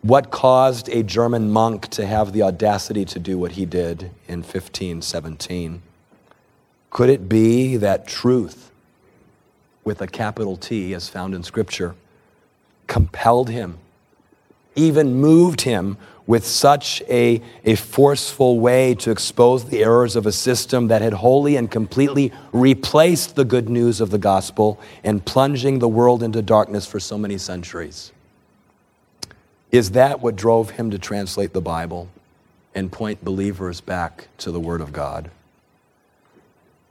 What caused a German monk to have the audacity to do what he did in 1517? Could it be that truth, with a capital T as found in Scripture, compelled him, even moved him with such a, a forceful way to expose the errors of a system that had wholly and completely replaced the good news of the gospel and plunging the world into darkness for so many centuries. Is that what drove him to translate the Bible and point believers back to the Word of God,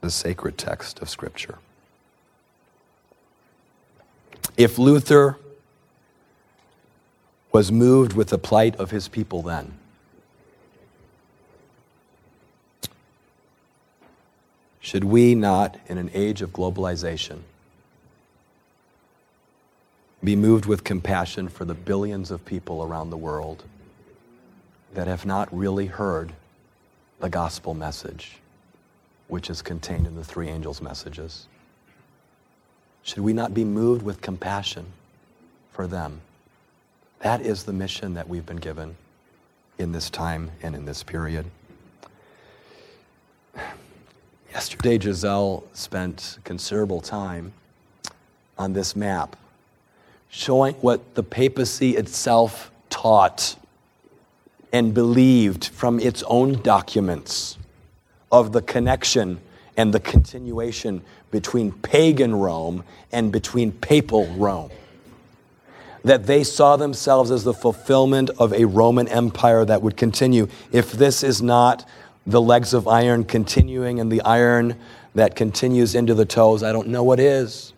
the sacred text of Scripture? If Luther was moved with the plight of his people then. Should we not, in an age of globalization, be moved with compassion for the billions of people around the world that have not really heard the gospel message, which is contained in the three angels' messages? Should we not be moved with compassion for them? That is the mission that we've been given in this time and in this period. Yesterday, Giselle spent considerable time on this map showing what the papacy itself taught and believed from its own documents of the connection and the continuation between pagan Rome and between papal Rome that they saw themselves as the fulfillment of a Roman Empire that would continue. If this is not the legs of iron continuing and the iron that continues into the toes, I don't know what is.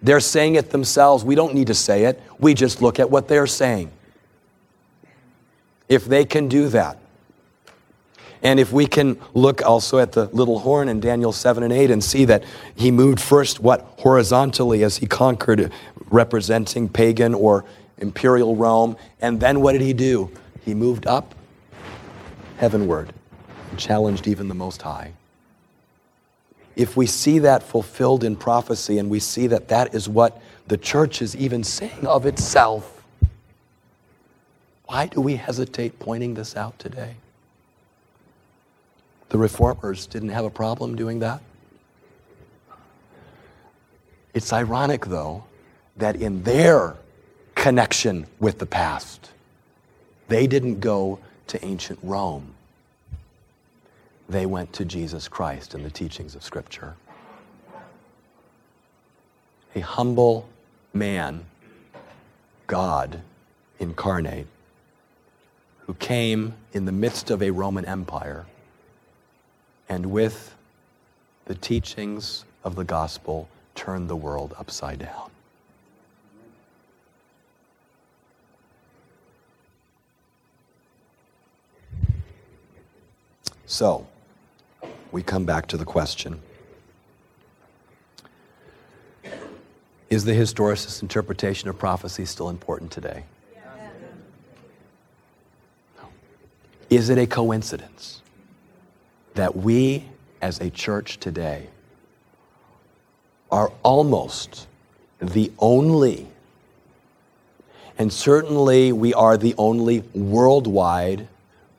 They're saying it themselves. We don't need to say it. We just look at what they're saying. If they can do that, and if we can look also at the little horn in Daniel 7 and 8 and see that he moved first, what, horizontally as he conquered, representing pagan or imperial Rome. And then what did he do? He moved up heavenward and challenged even the Most High. If we see that fulfilled in prophecy and we see that that is what the church is even saying of itself, why do we hesitate pointing this out today? The reformers didn't have a problem doing that. It's ironic, though, that in their connection with the past, they didn't go to ancient Rome. They went to Jesus Christ and the teachings of Scripture. A humble man, God incarnate, who came in the midst of a Roman Empire and with the teachings of the gospel turned the world upside down. So, we come back to the question Is the historicist interpretation of prophecy still important today? Is it a coincidence that we as a church today are almost the only, and certainly we are the only worldwide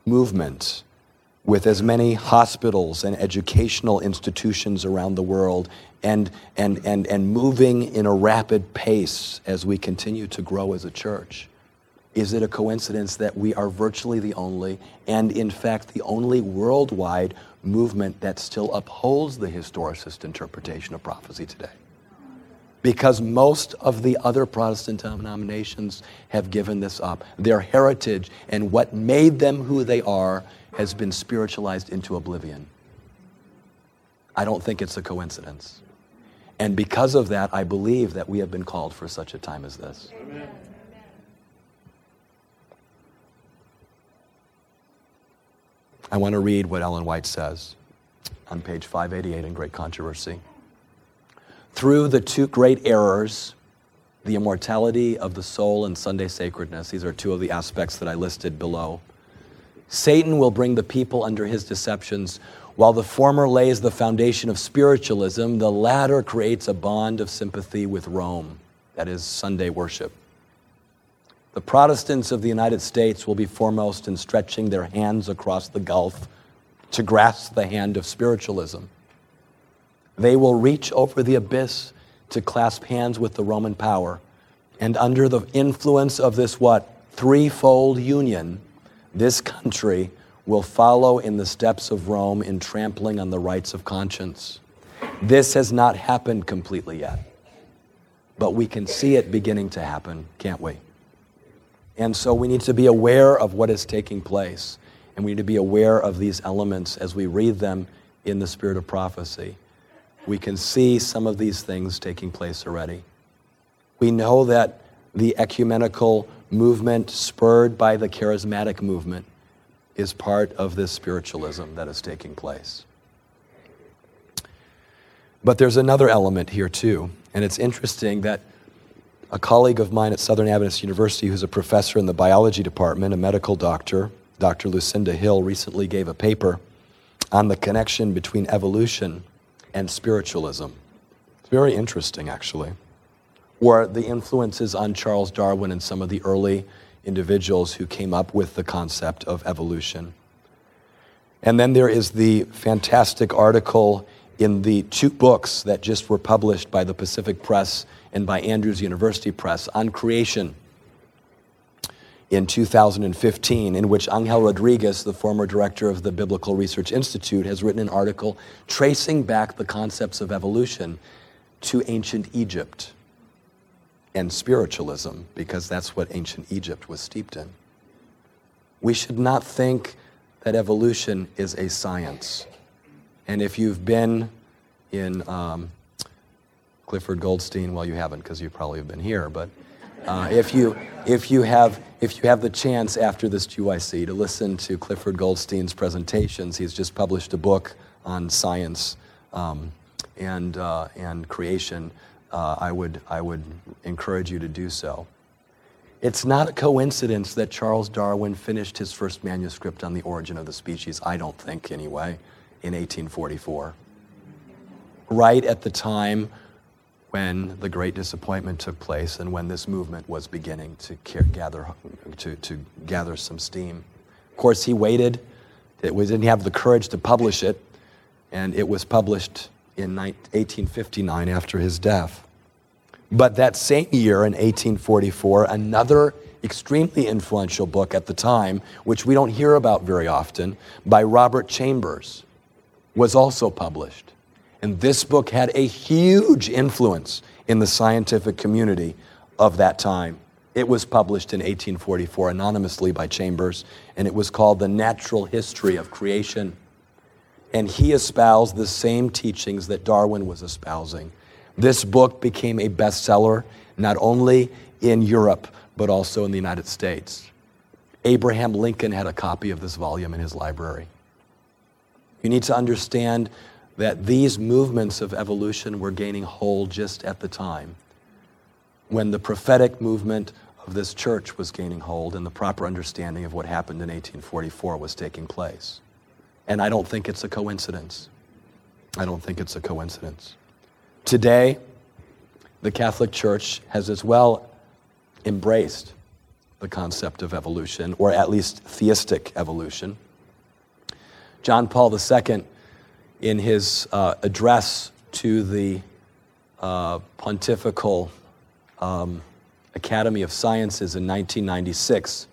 movement with as many hospitals and educational institutions around the world and, and, and, and moving in a rapid pace as we continue to grow as a church. Is it a coincidence that we are virtually the only, and in fact, the only worldwide movement that still upholds the historicist interpretation of prophecy today? Because most of the other Protestant denominations have given this up. Their heritage and what made them who they are has been spiritualized into oblivion. I don't think it's a coincidence. And because of that, I believe that we have been called for such a time as this. Amen. I want to read what Ellen White says on page 588 in Great Controversy. through the two great errors the immortality of the soul and Sunday sacredness. These are two of the aspects that I listed below. Satan will bring the people under his deceptions. While the former lays the foundation of spiritualism, the latter creates a bond of sympathy with Rome, that is, Sunday worship. The Protestants of the United States will be foremost in stretching their hands across the gulf to grasp the hand of spiritualism. They will reach over the abyss to clasp hands with the Roman power. And under the influence of this what? Threefold union, this country will follow in the steps of Rome in trampling on the rights of conscience. This has not happened completely yet, but we can see it beginning to happen, can't we? And so we need to be aware of what is taking place, and we need to be aware of these elements as we read them in the spirit of prophecy. We can see some of these things taking place already. We know that the ecumenical movement, spurred by the charismatic movement, is part of this spiritualism that is taking place. But there's another element here, too. And it's interesting that a colleague of mine at Southern Adventist University, who's a professor in the biology department, a medical doctor, Dr. Lucinda Hill, recently gave a paper on the connection between evolution and spiritualism. It's very interesting, actually. Or the influences on Charles Darwin and some of the early individuals who came up with the concept of evolution. And then there is the fantastic article in the two books that just were published by the Pacific Press and by Andrews University Press on creation in 2015, in which Angel Rodriguez, the former director of the Biblical Research Institute, has written an article tracing back the concepts of evolution to ancient Egypt and spiritualism, because that's what ancient Egypt was steeped in. We should not think that evolution is a science. And if you've been in um, Clifford Goldstein, well, you haven't because you probably have been here, but uh, if, you, if, you have, if you have the chance after this GYC to listen to Clifford Goldstein's presentations, he's just published a book on science um, and, uh, and creation. Uh, I, would, I would encourage you to do so. It's not a coincidence that Charles Darwin finished his first manuscript on the origin of the species, I don't think anyway, in 1844. Right at the time when the great disappointment took place and when this movement was beginning to gather, to, to gather some steam. Of course, he waited. It was, didn't have the courage to publish it, and it was published in 1859 after his death. But that same year, in 1844, another extremely influential book at the time, which we don't hear about very often, by Robert Chambers, was also published. And this book had a huge influence in the scientific community of that time. It was published in 1844 anonymously by Chambers, and it was called The Natural History of Creation. And he espoused the same teachings that Darwin was espousing. This book became a bestseller not only in Europe, but also in the United States. Abraham Lincoln had a copy of this volume in his library. You need to understand that these movements of evolution were gaining hold just at the time when the prophetic movement of this church was gaining hold and the proper understanding of what happened in 1844 was taking place. And I don't think it's a coincidence. I don't think it's a coincidence. Today, the Catholic Church has as well embraced the concept of evolution, or at least theistic evolution. John Paul II in his uh, address to the uh, Pontifical um, Academy of Sciences in 1996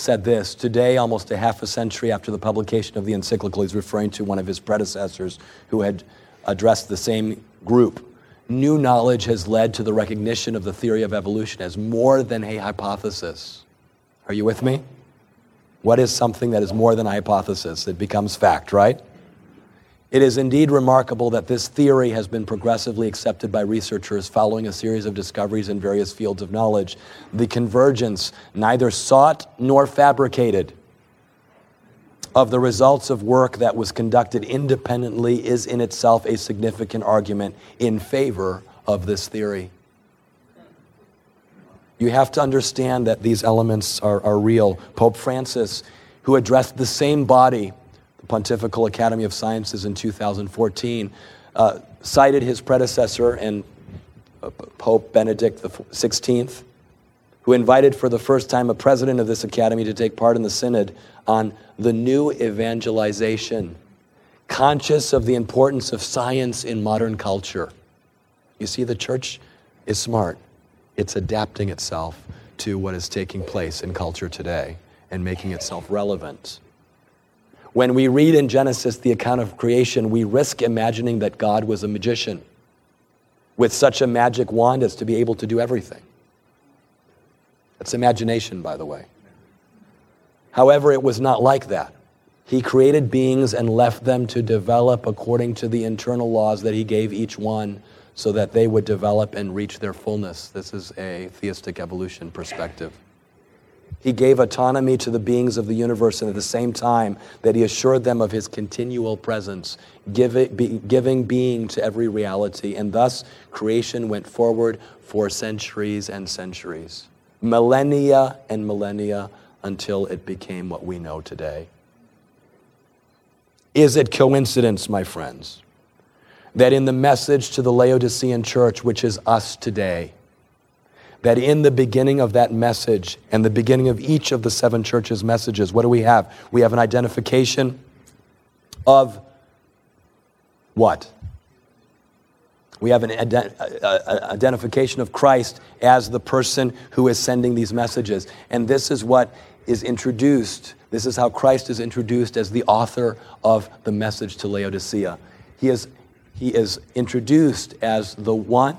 said this Today, almost a half a century after the publication of the encyclical, he's referring to one of his predecessors who had addressed the same group. New knowledge has led to the recognition of the theory of evolution as more than a hypothesis. Are you with me? What is something that is more than a hypothesis? It becomes fact, right? It is indeed remarkable that this theory has been progressively accepted by researchers following a series of discoveries in various fields of knowledge. The convergence, neither sought nor fabricated, of the results of work that was conducted independently is in itself a significant argument in favor of this theory. You have to understand that these elements are, are real. Pope Francis, who addressed the same body, the Pontifical Academy of Sciences in 2014, uh, cited his predecessor and uh, Pope Benedict XVI, who invited for the first time a president of this academy to take part in the synod on the new evangelization, conscious of the importance of science in modern culture. You see, the church is smart it's adapting itself to what is taking place in culture today and making itself relevant. When we read in Genesis the account of creation, we risk imagining that God was a magician with such a magic wand as to be able to do everything. That's imagination, by the way. However, it was not like that. He created beings and left them to develop according to the internal laws that He gave each one so that they would develop and reach their fullness. This is a theistic evolution perspective. He gave autonomy to the beings of the universe, and at the same time that he assured them of his continual presence, giving being to every reality. And thus, creation went forward for centuries and centuries, millennia and millennia, until it became what we know today. Is it coincidence, my friends? that in the message to the Laodicean church, which is us today, that in the beginning of that message and the beginning of each of the seven churches' messages, what do we have? We have an identification of what? We have an ident- identification of Christ as the person who is sending these messages. And this is what is introduced. This is how Christ is introduced as the author of the message to Laodicea. He is he is introduced as the one.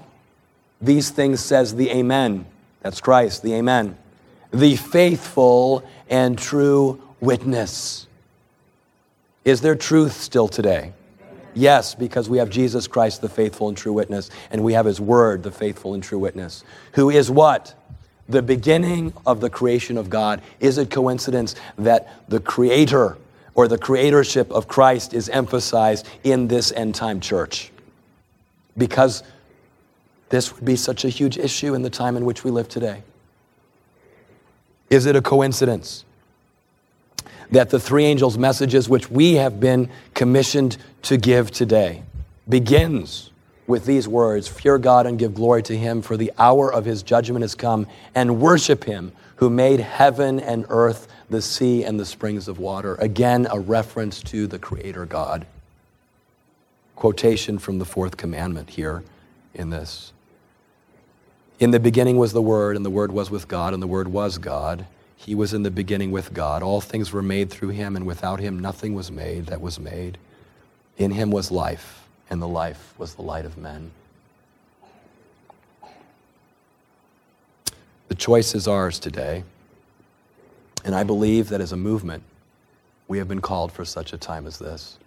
These things says the Amen. That's Christ, the Amen. The faithful and true witness. Is there truth still today? Yes, because we have Jesus Christ, the faithful and true witness, and we have His Word, the faithful and true witness, who is what? The beginning of the creation of God. Is it coincidence that the Creator or the creatorship of Christ is emphasized in this end time church. Because this would be such a huge issue in the time in which we live today. Is it a coincidence that the three angels' messages, which we have been commissioned to give today, begins with these words Fear God and give glory to Him, for the hour of His judgment has come, and worship Him who made heaven and earth the sea and the springs of water. Again, a reference to the Creator God. Quotation from the fourth commandment here in this. In the beginning was the Word, and the Word was with God, and the Word was God. He was in the beginning with God. All things were made through him, and without him nothing was made that was made. In him was life, and the life was the light of men. The choice is ours today. And I believe that as a movement, we have been called for such a time as this.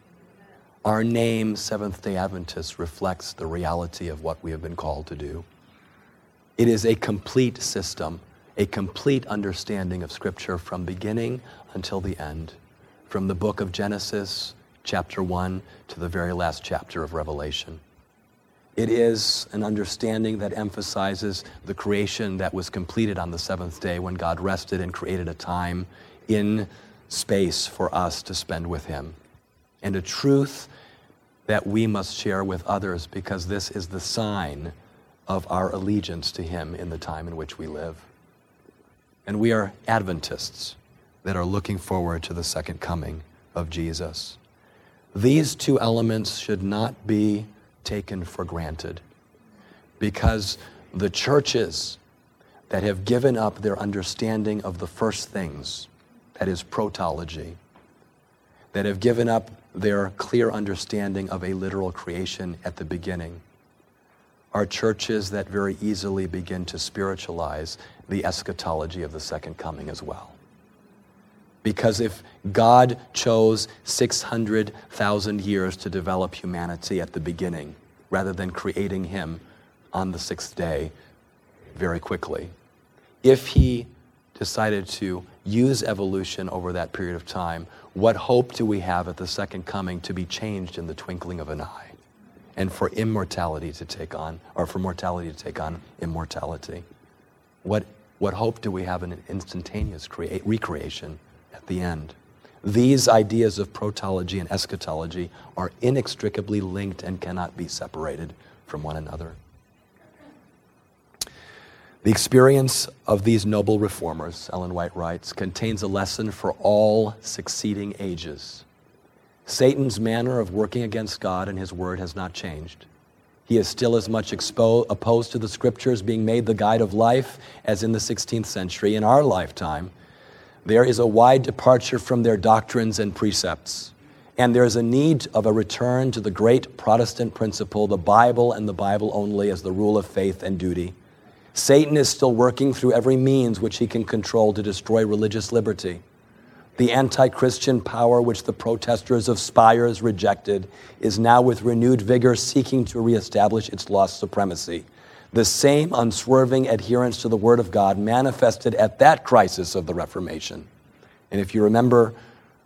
Our name, Seventh day Adventist, reflects the reality of what we have been called to do. It is a complete system, a complete understanding of Scripture from beginning until the end, from the book of Genesis, chapter 1, to the very last chapter of Revelation. It is an understanding that emphasizes the creation that was completed on the seventh day when God rested and created a time in space for us to spend with Him. And a truth that we must share with others because this is the sign of our allegiance to Him in the time in which we live. And we are Adventists that are looking forward to the second coming of Jesus. These two elements should not be taken for granted because the churches that have given up their understanding of the first things, that is protology, that have given up their clear understanding of a literal creation at the beginning, are churches that very easily begin to spiritualize the eschatology of the second coming as well. Because if God chose 600,000 years to develop humanity at the beginning, rather than creating him on the sixth day very quickly, if he decided to use evolution over that period of time, what hope do we have at the second coming to be changed in the twinkling of an eye? And for immortality to take on, or for mortality to take on immortality? What, what hope do we have in an instantaneous crea- recreation at the end? These ideas of protology and eschatology are inextricably linked and cannot be separated from one another. The experience of these noble reformers, Ellen White writes, contains a lesson for all succeeding ages. Satan's manner of working against God and his word has not changed. He is still as much expo- opposed to the scriptures being made the guide of life as in the 16th century. In our lifetime, there is a wide departure from their doctrines and precepts. And there is a need of a return to the great Protestant principle, the Bible and the Bible only, as the rule of faith and duty. Satan is still working through every means which he can control to destroy religious liberty. The anti Christian power which the protesters of Spires rejected is now with renewed vigor seeking to reestablish its lost supremacy. The same unswerving adherence to the Word of God manifested at that crisis of the Reformation. And if you remember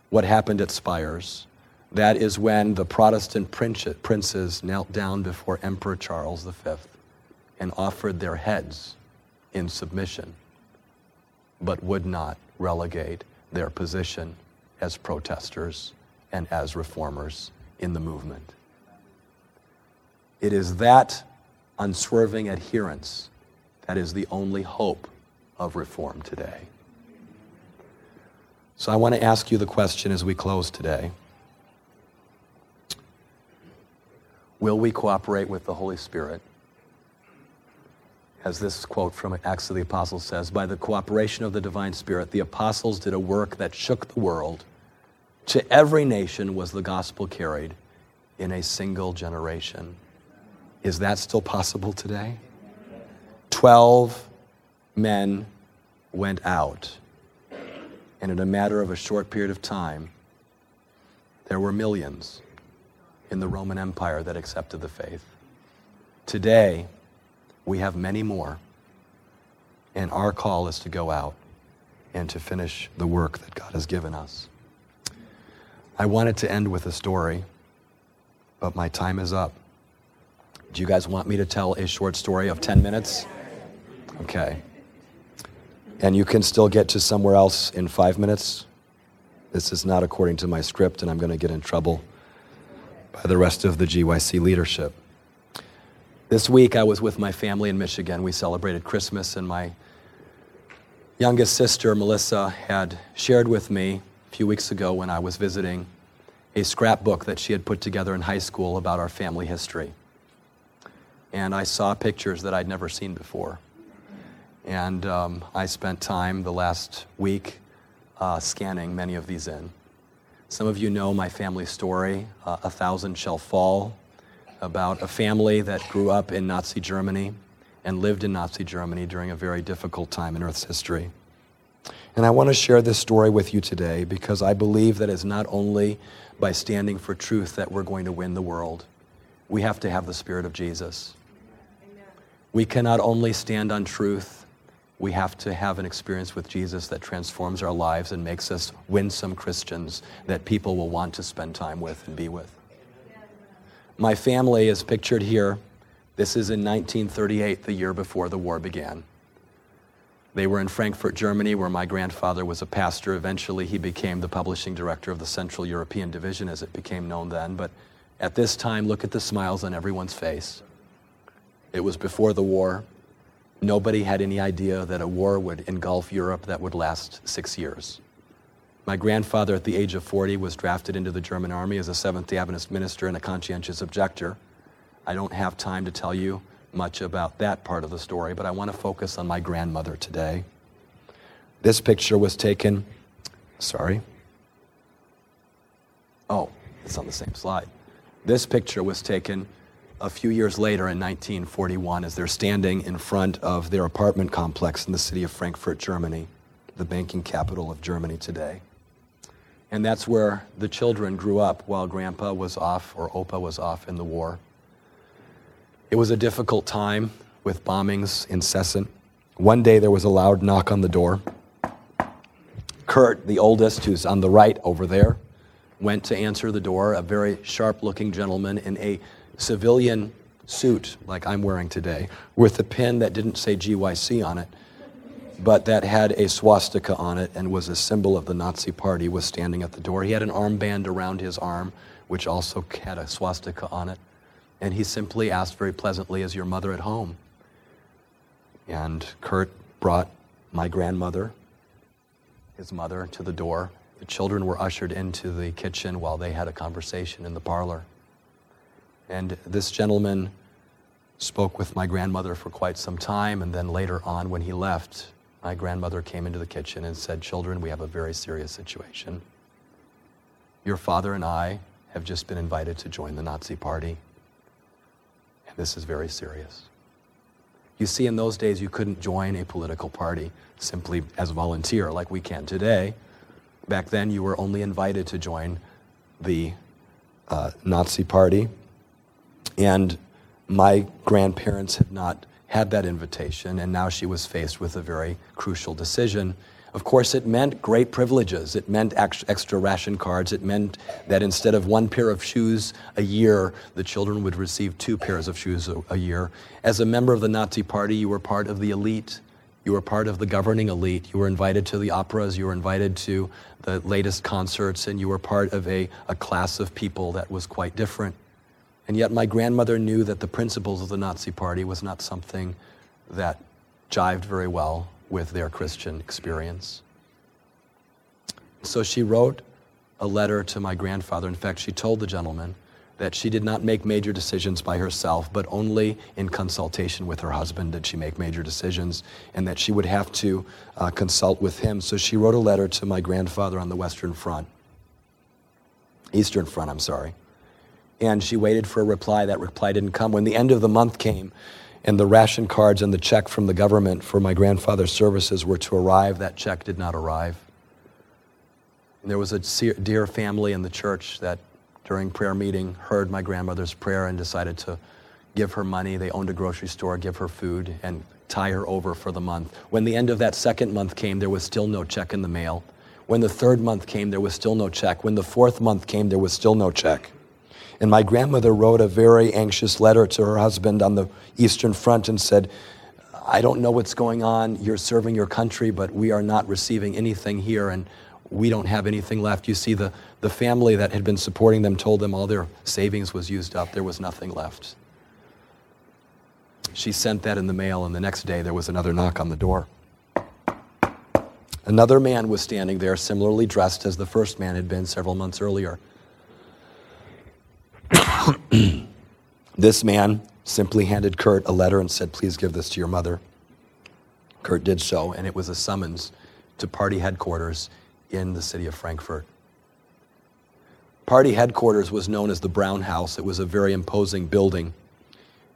what happened at Spires, that is when the Protestant princes knelt down before Emperor Charles V and offered their heads in submission, but would not relegate their position as protesters and as reformers in the movement. It is that unswerving adherence that is the only hope of reform today. So I want to ask you the question as we close today Will we cooperate with the Holy Spirit as this quote from Acts of the Apostles says, by the cooperation of the divine spirit, the apostles did a work that shook the world. To every nation was the gospel carried in a single generation. Is that still possible today? Twelve men went out, and in a matter of a short period of time, there were millions in the Roman Empire that accepted the faith. Today, we have many more. And our call is to go out and to finish the work that God has given us. I wanted to end with a story, but my time is up. Do you guys want me to tell a short story of 10 minutes? Okay. And you can still get to somewhere else in five minutes? This is not according to my script, and I'm going to get in trouble by the rest of the GYC leadership. This week, I was with my family in Michigan. We celebrated Christmas, and my youngest sister, Melissa, had shared with me a few weeks ago when I was visiting a scrapbook that she had put together in high school about our family history. And I saw pictures that I'd never seen before. And um, I spent time the last week uh, scanning many of these in. Some of you know my family story, uh, A Thousand Shall Fall, about a family that grew up in Nazi Germany and lived in Nazi Germany during a very difficult time in Earth's history. And I want to share this story with you today because I believe that it's not only by standing for truth that we're going to win the world. We have to have the Spirit of Jesus. We cannot only stand on truth, we have to have an experience with Jesus that transforms our lives and makes us winsome Christians that people will want to spend time with and be with. My family is pictured here. This is in 1938, the year before the war began. They were in Frankfurt, Germany, where my grandfather was a pastor. Eventually, he became the publishing director of the Central European Division, as it became known then. But at this time, look at the smiles on everyone's face. It was before the war. Nobody had any idea that a war would engulf Europe that would last six years. My grandfather, at the age of 40, was drafted into the German army as a Seventh day Adventist minister and a conscientious objector. I don't have time to tell you much about that part of the story, but I want to focus on my grandmother today. This picture was taken, sorry. Oh, it's on the same slide. This picture was taken a few years later in 1941 as they're standing in front of their apartment complex in the city of Frankfurt, Germany, the banking capital of Germany today. And that's where the children grew up while grandpa was off or opa was off in the war. It was a difficult time with bombings incessant. One day there was a loud knock on the door. Kurt, the oldest, who's on the right over there, went to answer the door. A very sharp looking gentleman in a civilian suit, like I'm wearing today, with a pin that didn't say GYC on it, but that had a swastika on it and was a symbol of the Nazi Party, was standing at the door. He had an armband around his arm, which also had a swastika on it. And he simply asked very pleasantly, Is your mother at home? And Kurt brought my grandmother, his mother, to the door. The children were ushered into the kitchen while they had a conversation in the parlor. And this gentleman spoke with my grandmother for quite some time, and then later on, when he left, my grandmother came into the kitchen and said, Children, we have a very serious situation. Your father and I have just been invited to join the Nazi Party, and this is very serious. You see, in those days, you couldn't join a political party simply as a volunteer like we can today. Back then, you were only invited to join the uh, Nazi Party. And my grandparents had not had that invitation, and now she was faced with a very crucial decision. Of course, it meant great privileges. It meant extra ration cards. It meant that instead of one pair of shoes a year, the children would receive two pairs of shoes a, year. As a member of the Nazi Party, you were part of the elite. You were part of the governing elite. You were invited to the operas. You were invited to the latest concerts, and you were part of a, a class of people that was quite different. And yet, my grandmother knew that the principles of the Nazi Party was not something that jived very well with their Christian experience. So she wrote a letter to my grandfather. In fact, she told the gentleman that she did not make major decisions by herself, but only in consultation with her husband did she make major decisions, and that she would have to uh, consult with him. So she wrote a letter to my grandfather on the Western Front, Eastern Front, I'm sorry. And she waited for a reply. That reply didn't come. When the end of the month came, and the ration cards and the check from the government for my grandfather's services were to arrive. That check did not arrive. And there was a dear family in the church that during prayer meeting heard my grandmother's prayer and decided to give her money. They owned a grocery store, give her food, and tie her over for the month. When the end of that second month came, there was still no check in the mail. When the third month came, there was still no check. When the fourth month came, there was still no check. And my grandmother wrote a very anxious letter to her husband on the Eastern Front and said, I don't know what's going on. You're serving your country, but we are not receiving anything here, and we don't have anything left. You see, the, the family that had been supporting them told them all their savings was used up. There was nothing left. She sent that in the mail, and the next day there was another knock on the door. Another man was standing there, similarly dressed as the first man had been several months earlier. (clears throat) this man simply handed Kurt a letter and said, Please give this to your mother. Kurt did so, and it was a summons to party headquarters in the city of Frankfurt. Party headquarters was known as the Brown House. It was a very imposing building,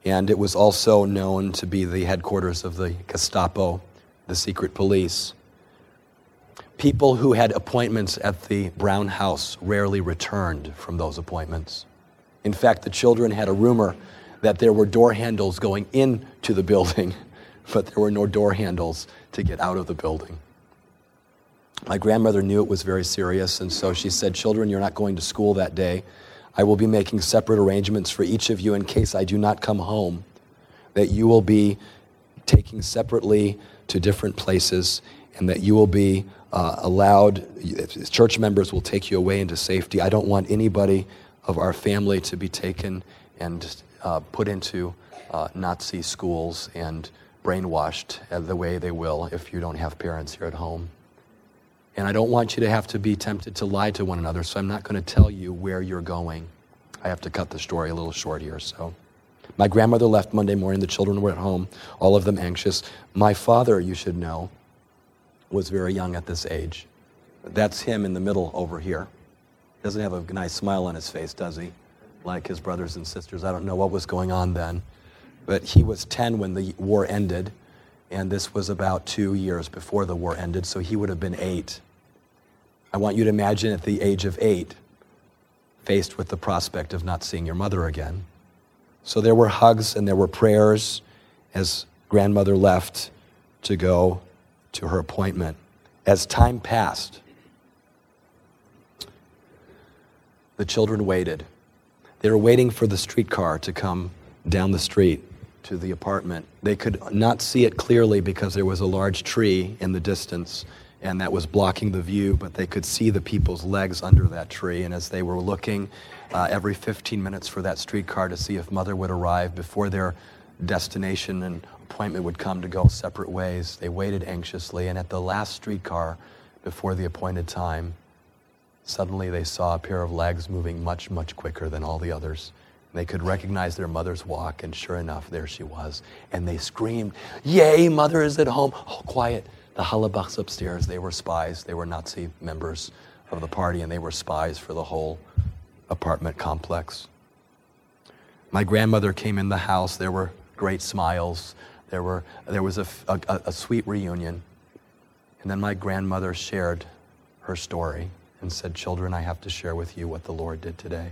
and it was also known to be the headquarters of the Gestapo, the secret police. People who had appointments at the Brown House rarely returned from those appointments. In fact, the children had a rumor that there were door handles going into the building, (laughs) but there were no door handles to get out of the building. My grandmother knew it was very serious, and so she said, Children, you're not going to school that day. I will be making separate arrangements for each of you in case I do not come home, that you will be taking separately to different places, and that you will be uh, allowed, church members will take you away into safety. I don't want anybody of our family to be taken and uh, put into uh, Nazi schools and brainwashed the way they will if you don't have parents here at home. And I don't want you to have to be tempted to lie to one another, so I'm not going to tell you where you're going. I have to cut the story a little short here, so. My grandmother left Monday morning. The children were at home, all of them anxious. My father, you should know, was very young at this age. That's him in the middle over here. Doesn't have a nice smile on his face, does he? Like his brothers and sisters. I don't know what was going on then. But he was 10 when the war ended, and this was about two years before the war ended, so he would have been eight. I want you to imagine at the age of eight, faced with the prospect of not seeing your mother again. So there were hugs and there were prayers as grandmother left to go to her appointment. As time passed, The children waited. They were waiting for the streetcar to come down the street to the apartment. They could not see it clearly because there was a large tree in the distance and that was blocking the view, but they could see the people's legs under that tree. And as they were looking uh, every 15 minutes for that streetcar to see if mother would arrive before their destination and appointment would come to go separate ways, they waited anxiously. And at the last streetcar before the appointed time, suddenly they saw a pair of legs moving much, much quicker than all the others. They could recognize their mother's walk, and sure enough, there she was. And they screamed, Yay, mother is at home. Oh, quiet. The Hallebachs upstairs, they were spies. They were Nazi members of the party, and they were spies for the whole apartment complex. My grandmother came in the house. There were great smiles. There, were, there was a, a, a sweet reunion. And then my grandmother shared her story and said, Children, I have to share with you what the Lord did today.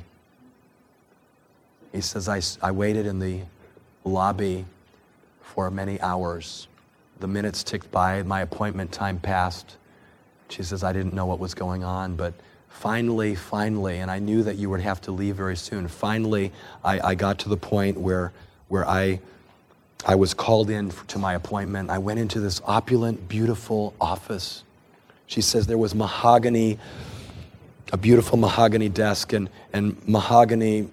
He says, I, I waited in the lobby for many hours. The minutes ticked by, my appointment time passed. She says, I didn't know what was going on, but finally, finally, and I knew that you would have to leave very soon. Finally, I, I got to the point where, where I, I was called in to my appointment. I went into this opulent, beautiful office. She says there was mahogany, a beautiful mahogany desk, and, and mahogany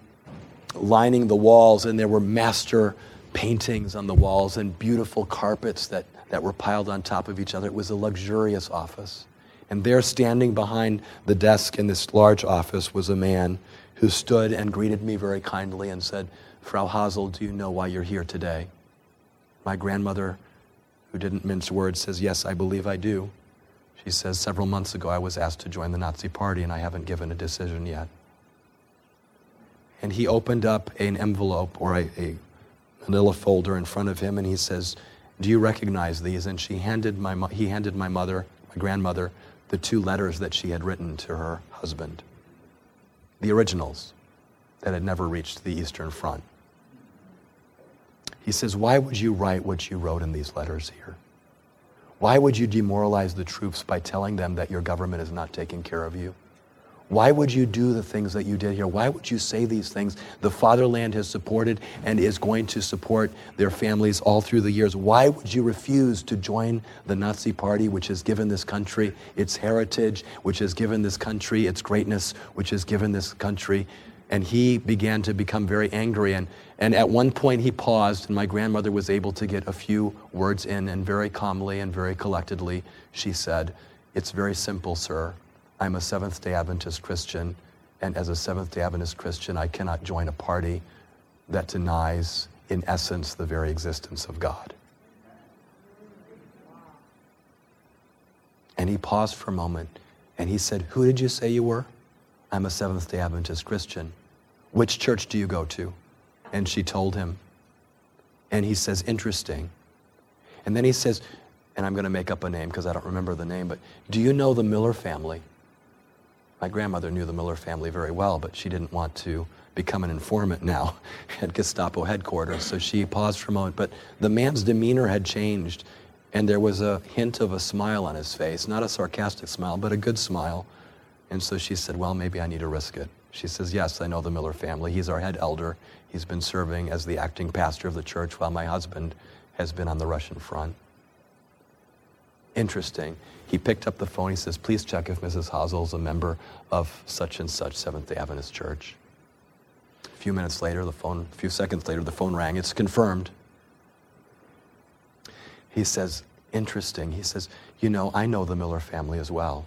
lining the walls, and there were master paintings on the walls and beautiful carpets that, that were piled on top of each other. It was a luxurious office. And there, standing behind the desk in this large office, was a man who stood and greeted me very kindly and said, Frau Hasel, do you know why you're here today? My grandmother, who didn't mince words, says, Yes, I believe I do. She says, Several months ago, I was asked to join the Nazi Party, and I haven't given a decision yet and he opened up an envelope or a, a manila folder in front of him and he says, Do you recognize these? And she handed my, he handed my mother, my grandmother, the two letters that she had written to her husband, the originals that had never reached the Eastern Front. He says, Why would you write what you wrote in these letters here? Why would you demoralize the troops by telling them that your government is not taking care of you? Why would you do the things that you did here? Why would you say these things? The fatherland has supported and is going to support their families all through the years. Why would you refuse to join the Nazi Party, which has given this country its heritage, which has given this country its greatness, which has given this country? And he began to become very angry. And, and at one point, he paused, and my grandmother was able to get a few words in, and very calmly and very collectedly, she said, It's very simple, sir. I'm a Seventh day Adventist Christian, and as a Seventh day Adventist Christian, I cannot join a party that denies, in essence, the very existence of God. And he paused for a moment and he said, Who did you say you were? I'm a Seventh day Adventist Christian. Which church do you go to? And she told him. And he says, Interesting. And then he says, and I'm going to make up a name because I don't remember the name, but do you know the Miller family? My grandmother knew the Miller family very well, but she didn't want to become an informant now (laughs) at Gestapo headquarters, so she paused for a moment. But the man's demeanor had changed, and there was a hint of a smile on his face, not a sarcastic smile, but a good smile. And so she said, Well, maybe I need to risk it. She says, Yes, I know the Miller family. He's our head elder. He's been serving as the acting pastor of the church while my husband has been on the Russian front. Interesting. He picked up the phone. He says, Please check if Mrs. Hasel is a member of such and such Seventh day Adventist church. A few minutes later, the phone, a few seconds later, the phone rang. It's confirmed. He says, Interesting. He says, You know, I know the Miller family as well.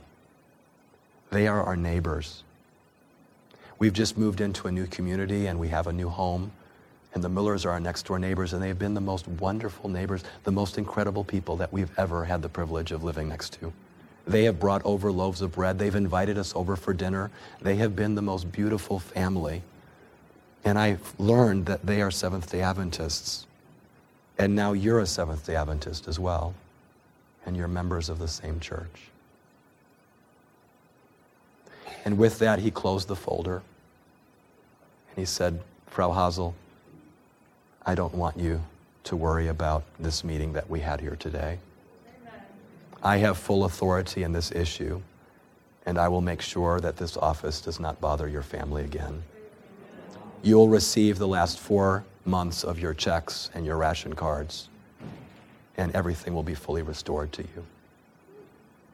They are our neighbors. We've just moved into a new community and we have a new home. And the Millers are our next door neighbors, and they've been the most wonderful neighbors, the most incredible people that we've ever had the privilege of living next to. They have brought over loaves of bread. They've invited us over for dinner. They have been the most beautiful family. And I've learned that they are Seventh day Adventists. And now you're a Seventh day Adventist as well. And you're members of the same church. And with that, he closed the folder. And he said, Frau Hasel, I don't want you to worry about this meeting that we had here today. I have full authority in this issue. and I will make sure that this office does not bother your family again. You'll receive the last four months of your checks and your ration cards, and everything will be fully restored to you.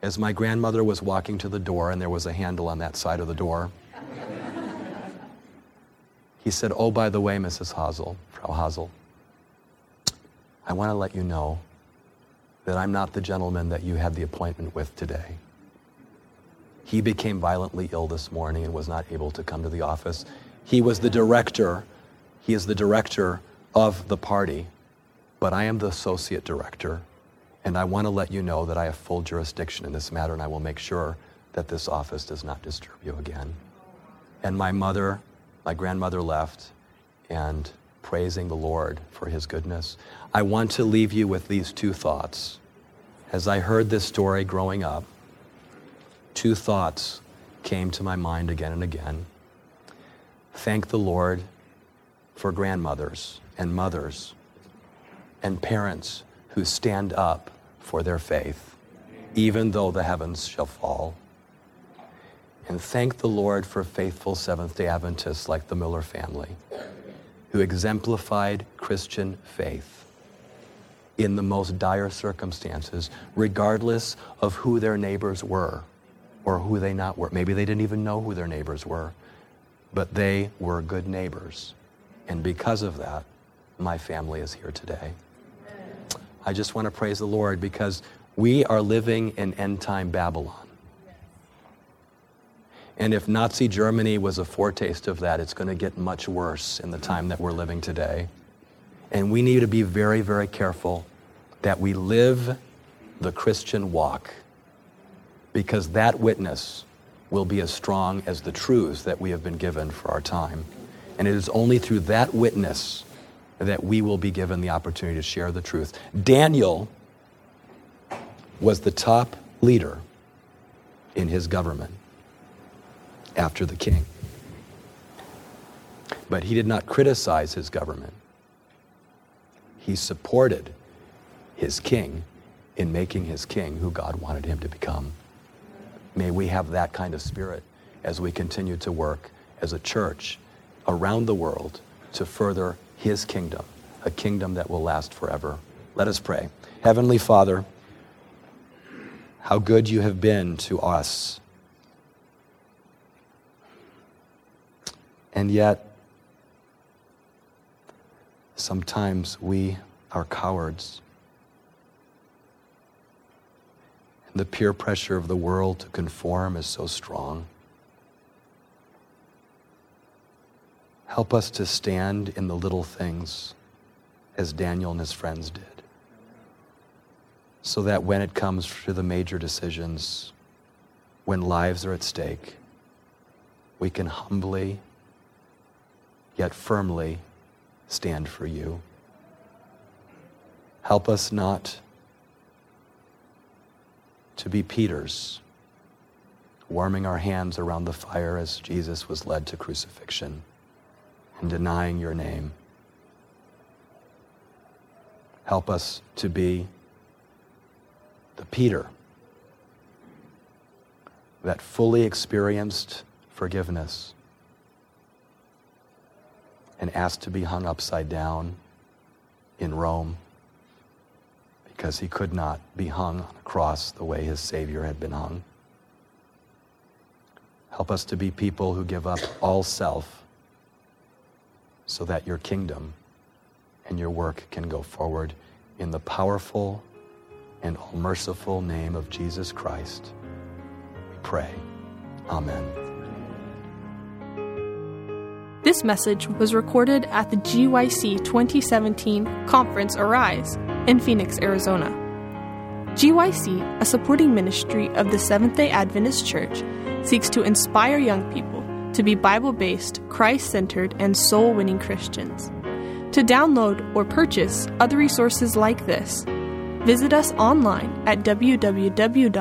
As my grandmother was walking to the door, and there was a handle on that side of the door, he said, Oh, by the way, Mrs. Hasel, Frau Hasel, I want to let you know that I'm not the gentleman that you had the appointment with today. He became violently ill this morning and was not able to come to the office. He was the director, he is the director of the party, but I am the associate director, and I want to let you know that I have full jurisdiction in this matter, and I will make sure that this office does not disturb you again. And my mother, my grandmother left, and praising the Lord for his goodness. I want to leave you with these two thoughts. As I heard this story growing up, two thoughts came to my mind again and again. Thank the Lord for grandmothers and mothers and parents who stand up for their faith, even though the heavens shall fall. And thank the Lord for faithful Seventh day Adventists like the Miller family, who exemplified Christian faith in the most dire circumstances, regardless of who their neighbors were or who they not were. Maybe they didn't even know who their neighbors were, but they were good neighbors. And because of that, my family is here today. I just want to praise the Lord because we are living in end time Babylon. And if Nazi Germany was a foretaste of that, it's going to get much worse in the time that we're living today. And we need to be very, very careful that we live the Christian walk because that witness will be as strong as the truths that we have been given for our time. And it is only through that witness that we will be given the opportunity to share the truth. Daniel was the top leader in his government after the king. But he did not criticize his government. He supported his king in making his king who God wanted him to become. May we have that kind of spirit as we continue to work as a church around the world to further his kingdom, a kingdom that will last forever. Let us pray. Heavenly Father, how good you have been to us. And yet, sometimes we are cowards. And the peer pressure of the world to conform is so strong. Help us to stand in the little things as Daniel and his friends did. So that when it comes to the major decisions, when lives are at stake, we can humbly yet firmly stand for you. Help us not to be Peters, warming our hands around the fire as Jesus was led to crucifixion and denying your name. Help us to be the Peter that fully experienced forgiveness and asked to be hung upside down in Rome because he could not be hung on a cross the way his Savior had been hung. Help us to be people who give up all self so that your kingdom and your work can go forward in the powerful and all merciful name of Jesus Christ. We pray. Amen. This message was recorded at the GYC 2017 Conference Arise in Phoenix, Arizona. GYC, a supporting ministry of the Seventh day Adventist Church, seeks to inspire young people to be Bible based, Christ centered, and soul winning Christians. To download or purchase other resources like this, visit us online at www.gycweb.org.